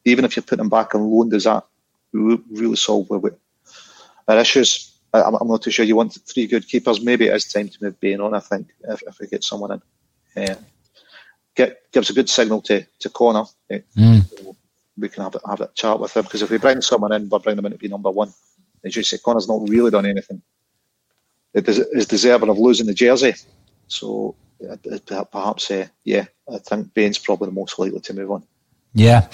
Even if you put him back on loan, does that really solve our issues? I'm, I'm not too sure you want three good keepers. Maybe it is time to move Bain on. I think if, if we get someone in, uh, get gives a good signal to to Conor. Uh, mm. We can have have that chat with him because if we bring someone in, we're bringing them in to be number one. As you say, Conor's not really done anything. It is deserving of losing the jersey. So uh, perhaps, uh, yeah, I think Bain's probably the most likely to move on. Yeah.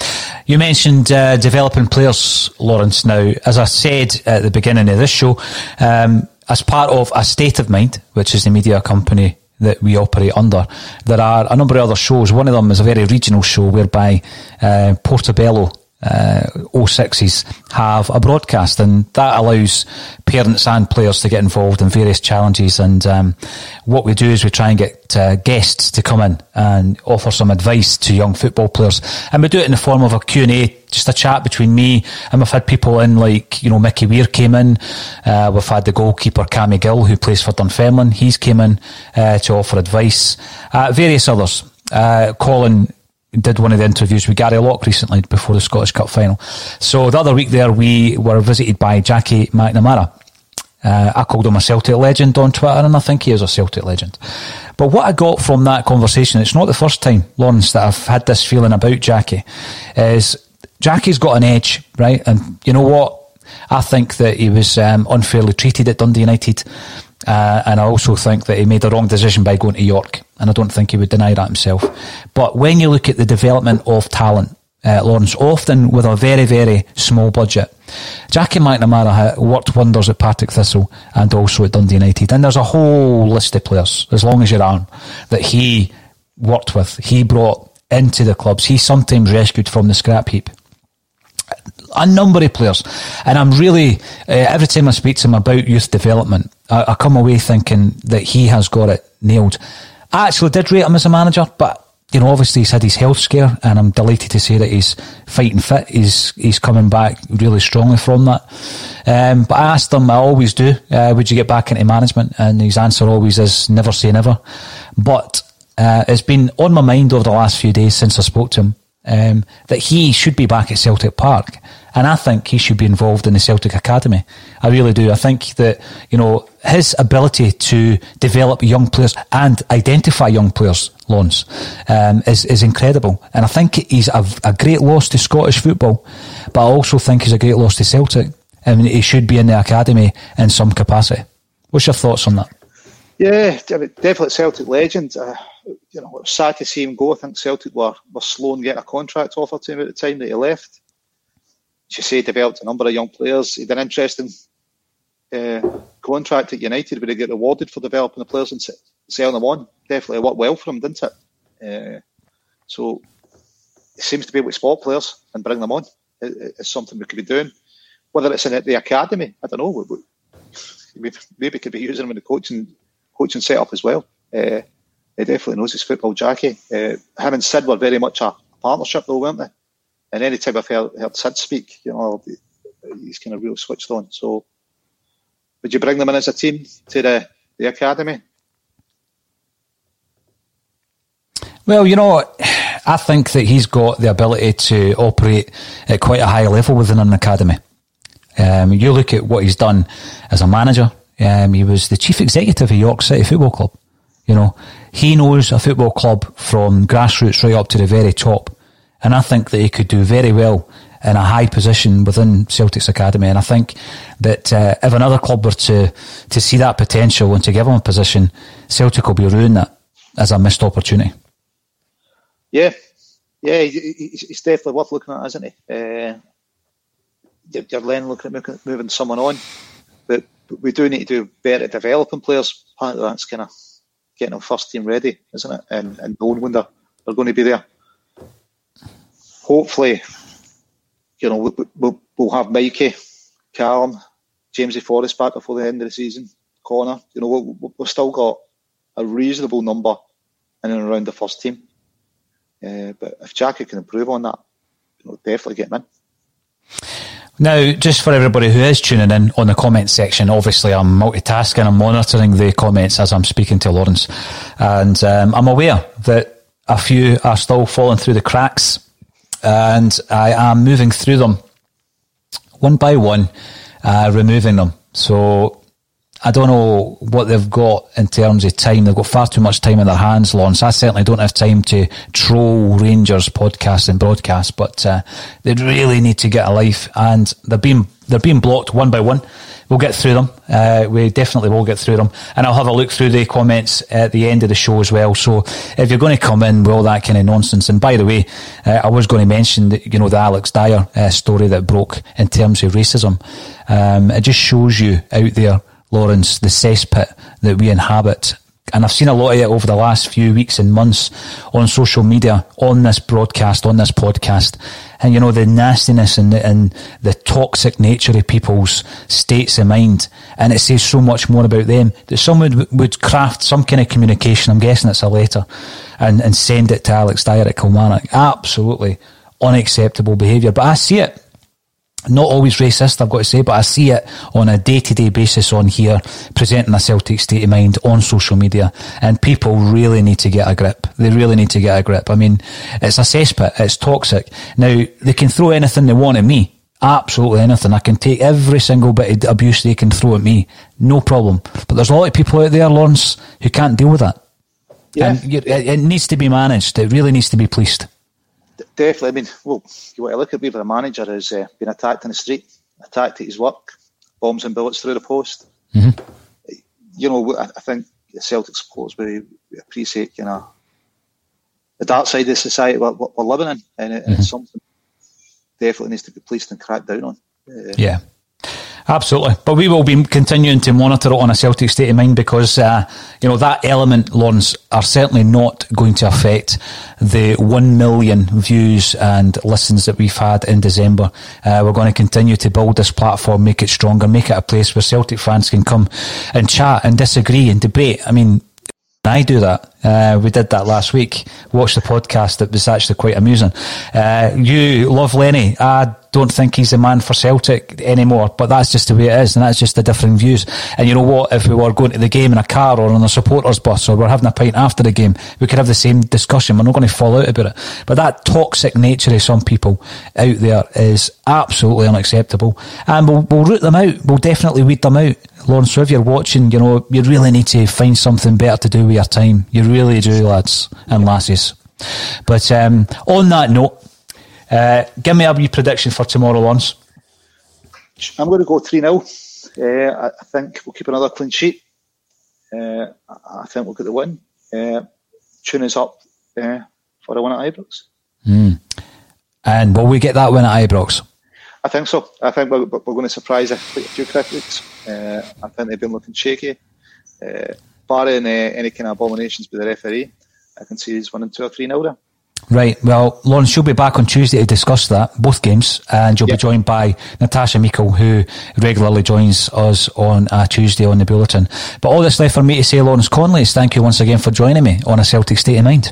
You mentioned uh, developing players, Lawrence. Now, as I said at the beginning of this show, um, as part of A State of Mind, which is the media company that we operate under, there are a number of other shows. One of them is a very regional show whereby uh, Portobello uh, 06s have a broadcast, and that allows parents and players to get involved in various challenges. And um, what we do is we try and get uh, guests to come in and offer some advice to young football players, and we do it in the form of a Q and A, just a chat between me. And we've had people in like you know Mickey Weir came in, uh, we've had the goalkeeper Cammy Gill who plays for Dunfermline, he's came in uh, to offer advice, uh, various others. Uh, Colin did one of the interviews with Gary Locke recently before the Scottish Cup final. So the other week there, we were visited by Jackie McNamara. Uh, I called him a Celtic legend on Twitter, and I think he is a Celtic legend. But what I got from that conversation, it's not the first time, Lawrence, that I've had this feeling about Jackie, is Jackie's got an edge, right? And you know what? I think that he was um, unfairly treated at Dundee United. Uh, and I also think that he made the wrong decision by going to York. And I don't think he would deny that himself. But when you look at the development of talent, uh, Lawrence, often with a very, very small budget, Jackie McNamara worked wonders at Partick Thistle and also at Dundee United. And there's a whole list of players, as long as you're on, that he worked with, he brought into the clubs. He sometimes rescued from the scrap heap a number of players. And I'm really, uh, every time I speak to him about youth development, I, I, come away thinking that he has got it nailed. I actually did rate him as a manager, but, you know, obviously he's had his health scare, and I'm delighted to say that he's fighting fit. He's, he's coming back really strongly from that. Um, but I asked him, I always do, uh, would you get back into management? And his answer always is never say never. But uh, it's been on my mind over the last few days since I spoke to him um, that he should be back at Celtic Park. And I think he should be involved in the Celtic Academy. I really do. I think that, you know, his ability to develop young players and identify young players, Lawrence, um, is, is incredible. And I think he's a, a great loss to Scottish football, but I also think he's a great loss to Celtic. I mean, he should be in the academy in some capacity. What's your thoughts on that? Yeah, definitely Celtic legend. Uh, you know, it was sad to see him go. I think Celtic were, were slow in getting a contract offer to him at the time that he left. You say, developed a number of young players. He had an interesting uh, contract at United where he get rewarded for developing the players and selling them on. Definitely worked well for him, didn't it? Uh, so he seems to be able to spot players and bring them on. It's something we could be doing. Whether it's in the academy, I don't know. Maybe, maybe could be using him in the coaching coaching setup as well. Uh, he definitely knows his football, Jackie. Uh, him and Sid were very much a partnership, though, weren't they? And any time I've heard, heard Sid speak, you know, he's kind of real switched on. So, would you bring them in as a team to the, the academy? Well, you know, I think that he's got the ability to operate at quite a high level within an academy. Um, you look at what he's done as a manager. Um, he was the chief executive of York City Football Club. You know, he knows a football club from grassroots right up to the very top. And I think that he could do very well in a high position within Celtic's academy. And I think that uh, if another club were to, to see that potential and to give him a position, Celtic will be ruining that as a missed opportunity. Yeah, yeah, he's definitely worth looking at, isn't he? Uh, you're then looking at moving someone on, but we do need to do better at developing players. Part of that's kind of getting them first team ready, isn't it? And and they're, they're going to be there. Hopefully, you know, we, we'll, we'll have Mikey, Callum, Jamesy Forrest back before the end of the season. Conor, you know, we, we've still got a reasonable number in and around the first team. Uh, but if Jackie can improve on that, you know, definitely get him in. Now, just for everybody who is tuning in on the comments section, obviously I'm multitasking, I'm monitoring the comments as I'm speaking to Lawrence. And um, I'm aware that a few are still falling through the cracks, and I am moving through them one by one, uh, removing them. So I don't know what they've got in terms of time. They've got far too much time in their hands, Lawrence. I certainly don't have time to troll Rangers podcast and broadcast, but uh, they really need to get a life, and they're being they're being blocked one by one. We'll get through them. Uh, we definitely will get through them, and I'll have a look through the comments at the end of the show as well. So if you're going to come in with all that kind of nonsense, and by the way, uh, I was going to mention that you know the Alex Dyer uh, story that broke in terms of racism. Um, it just shows you out there Lawrence, the cesspit that we inhabit and I've seen a lot of it over the last few weeks and months on social media, on this broadcast, on this podcast. And you know, the nastiness and the, and the toxic nature of people's states of mind. And it says so much more about them that someone would craft some kind of communication. I'm guessing it's a letter and, and send it to Alex Dyer at Kilmarnock. Absolutely unacceptable behaviour. But I see it not always racist, I've got to say, but I see it on a day to day basis on here, presenting a Celtic state of mind on social media. And people really need to get a grip. They really need to get a grip. I mean, it's a cesspit. It's toxic. Now, they can throw anything they want at me. Absolutely anything. I can take every single bit of abuse they can throw at me. No problem. But there's a lot of people out there, Lawrence, who can't deal with that. Yeah. And it needs to be managed. It really needs to be policed definitely. I mean, well, you want to look at me for a manager as uh, being attacked in the street, attacked at his work, bombs and bullets through the post. Mm-hmm. You know, I, I think the Celtic supporters we, we appreciate, you know, the dark side of the society we're, we're living in, and, it, mm-hmm. it's something definitely needs to be policed and cracked down on. Uh, yeah. Absolutely, but we will be continuing to monitor it on a Celtic state of mind because uh, you know that element, Lawrence, are certainly not going to affect the one million views and listens that we've had in December. Uh, we're going to continue to build this platform, make it stronger, make it a place where Celtic fans can come and chat and disagree and debate. I mean, I do that. Uh, we did that last week. Watched the podcast. It was actually quite amusing. Uh, you love Lenny. I don't think he's the man for Celtic anymore, but that's just the way it is, and that's just the different views. And you know what? If we were going to the game in a car or on a supporters bus or we're having a pint after the game, we could have the same discussion. We're not going to fall out about it. But that toxic nature of some people out there is absolutely unacceptable, and we'll, we'll root them out. We'll definitely weed them out. Lawrence, so if you're watching, you know, you really need to find something better to do with your time. You really do, lads and lasses. But um, on that note, uh, give me a wee prediction for tomorrow, Lawrence. I'm going to go 3 0. Uh, I think we'll keep another clean sheet. Uh, I think we'll get the win. Uh, tune us up uh, for a win at Ibrox. Mm. And will we get that win at Ibrox? I think so. I think we're, we're going to surprise a, few critics. Uh, I think they've been looking shaky. Barring uh, any kind of abominations by the referee, I can see he's winning 2 or 3 now there. Right. Well, Lawrence, you'll be back on Tuesday to discuss that, both games, and you'll yep. be joined by Natasha Meikle, who regularly joins us on a Tuesday on the Bulletin. But all that's left for me to say, Lawrence Connolly, is thank you once again for joining me on a Celtic State of Mind.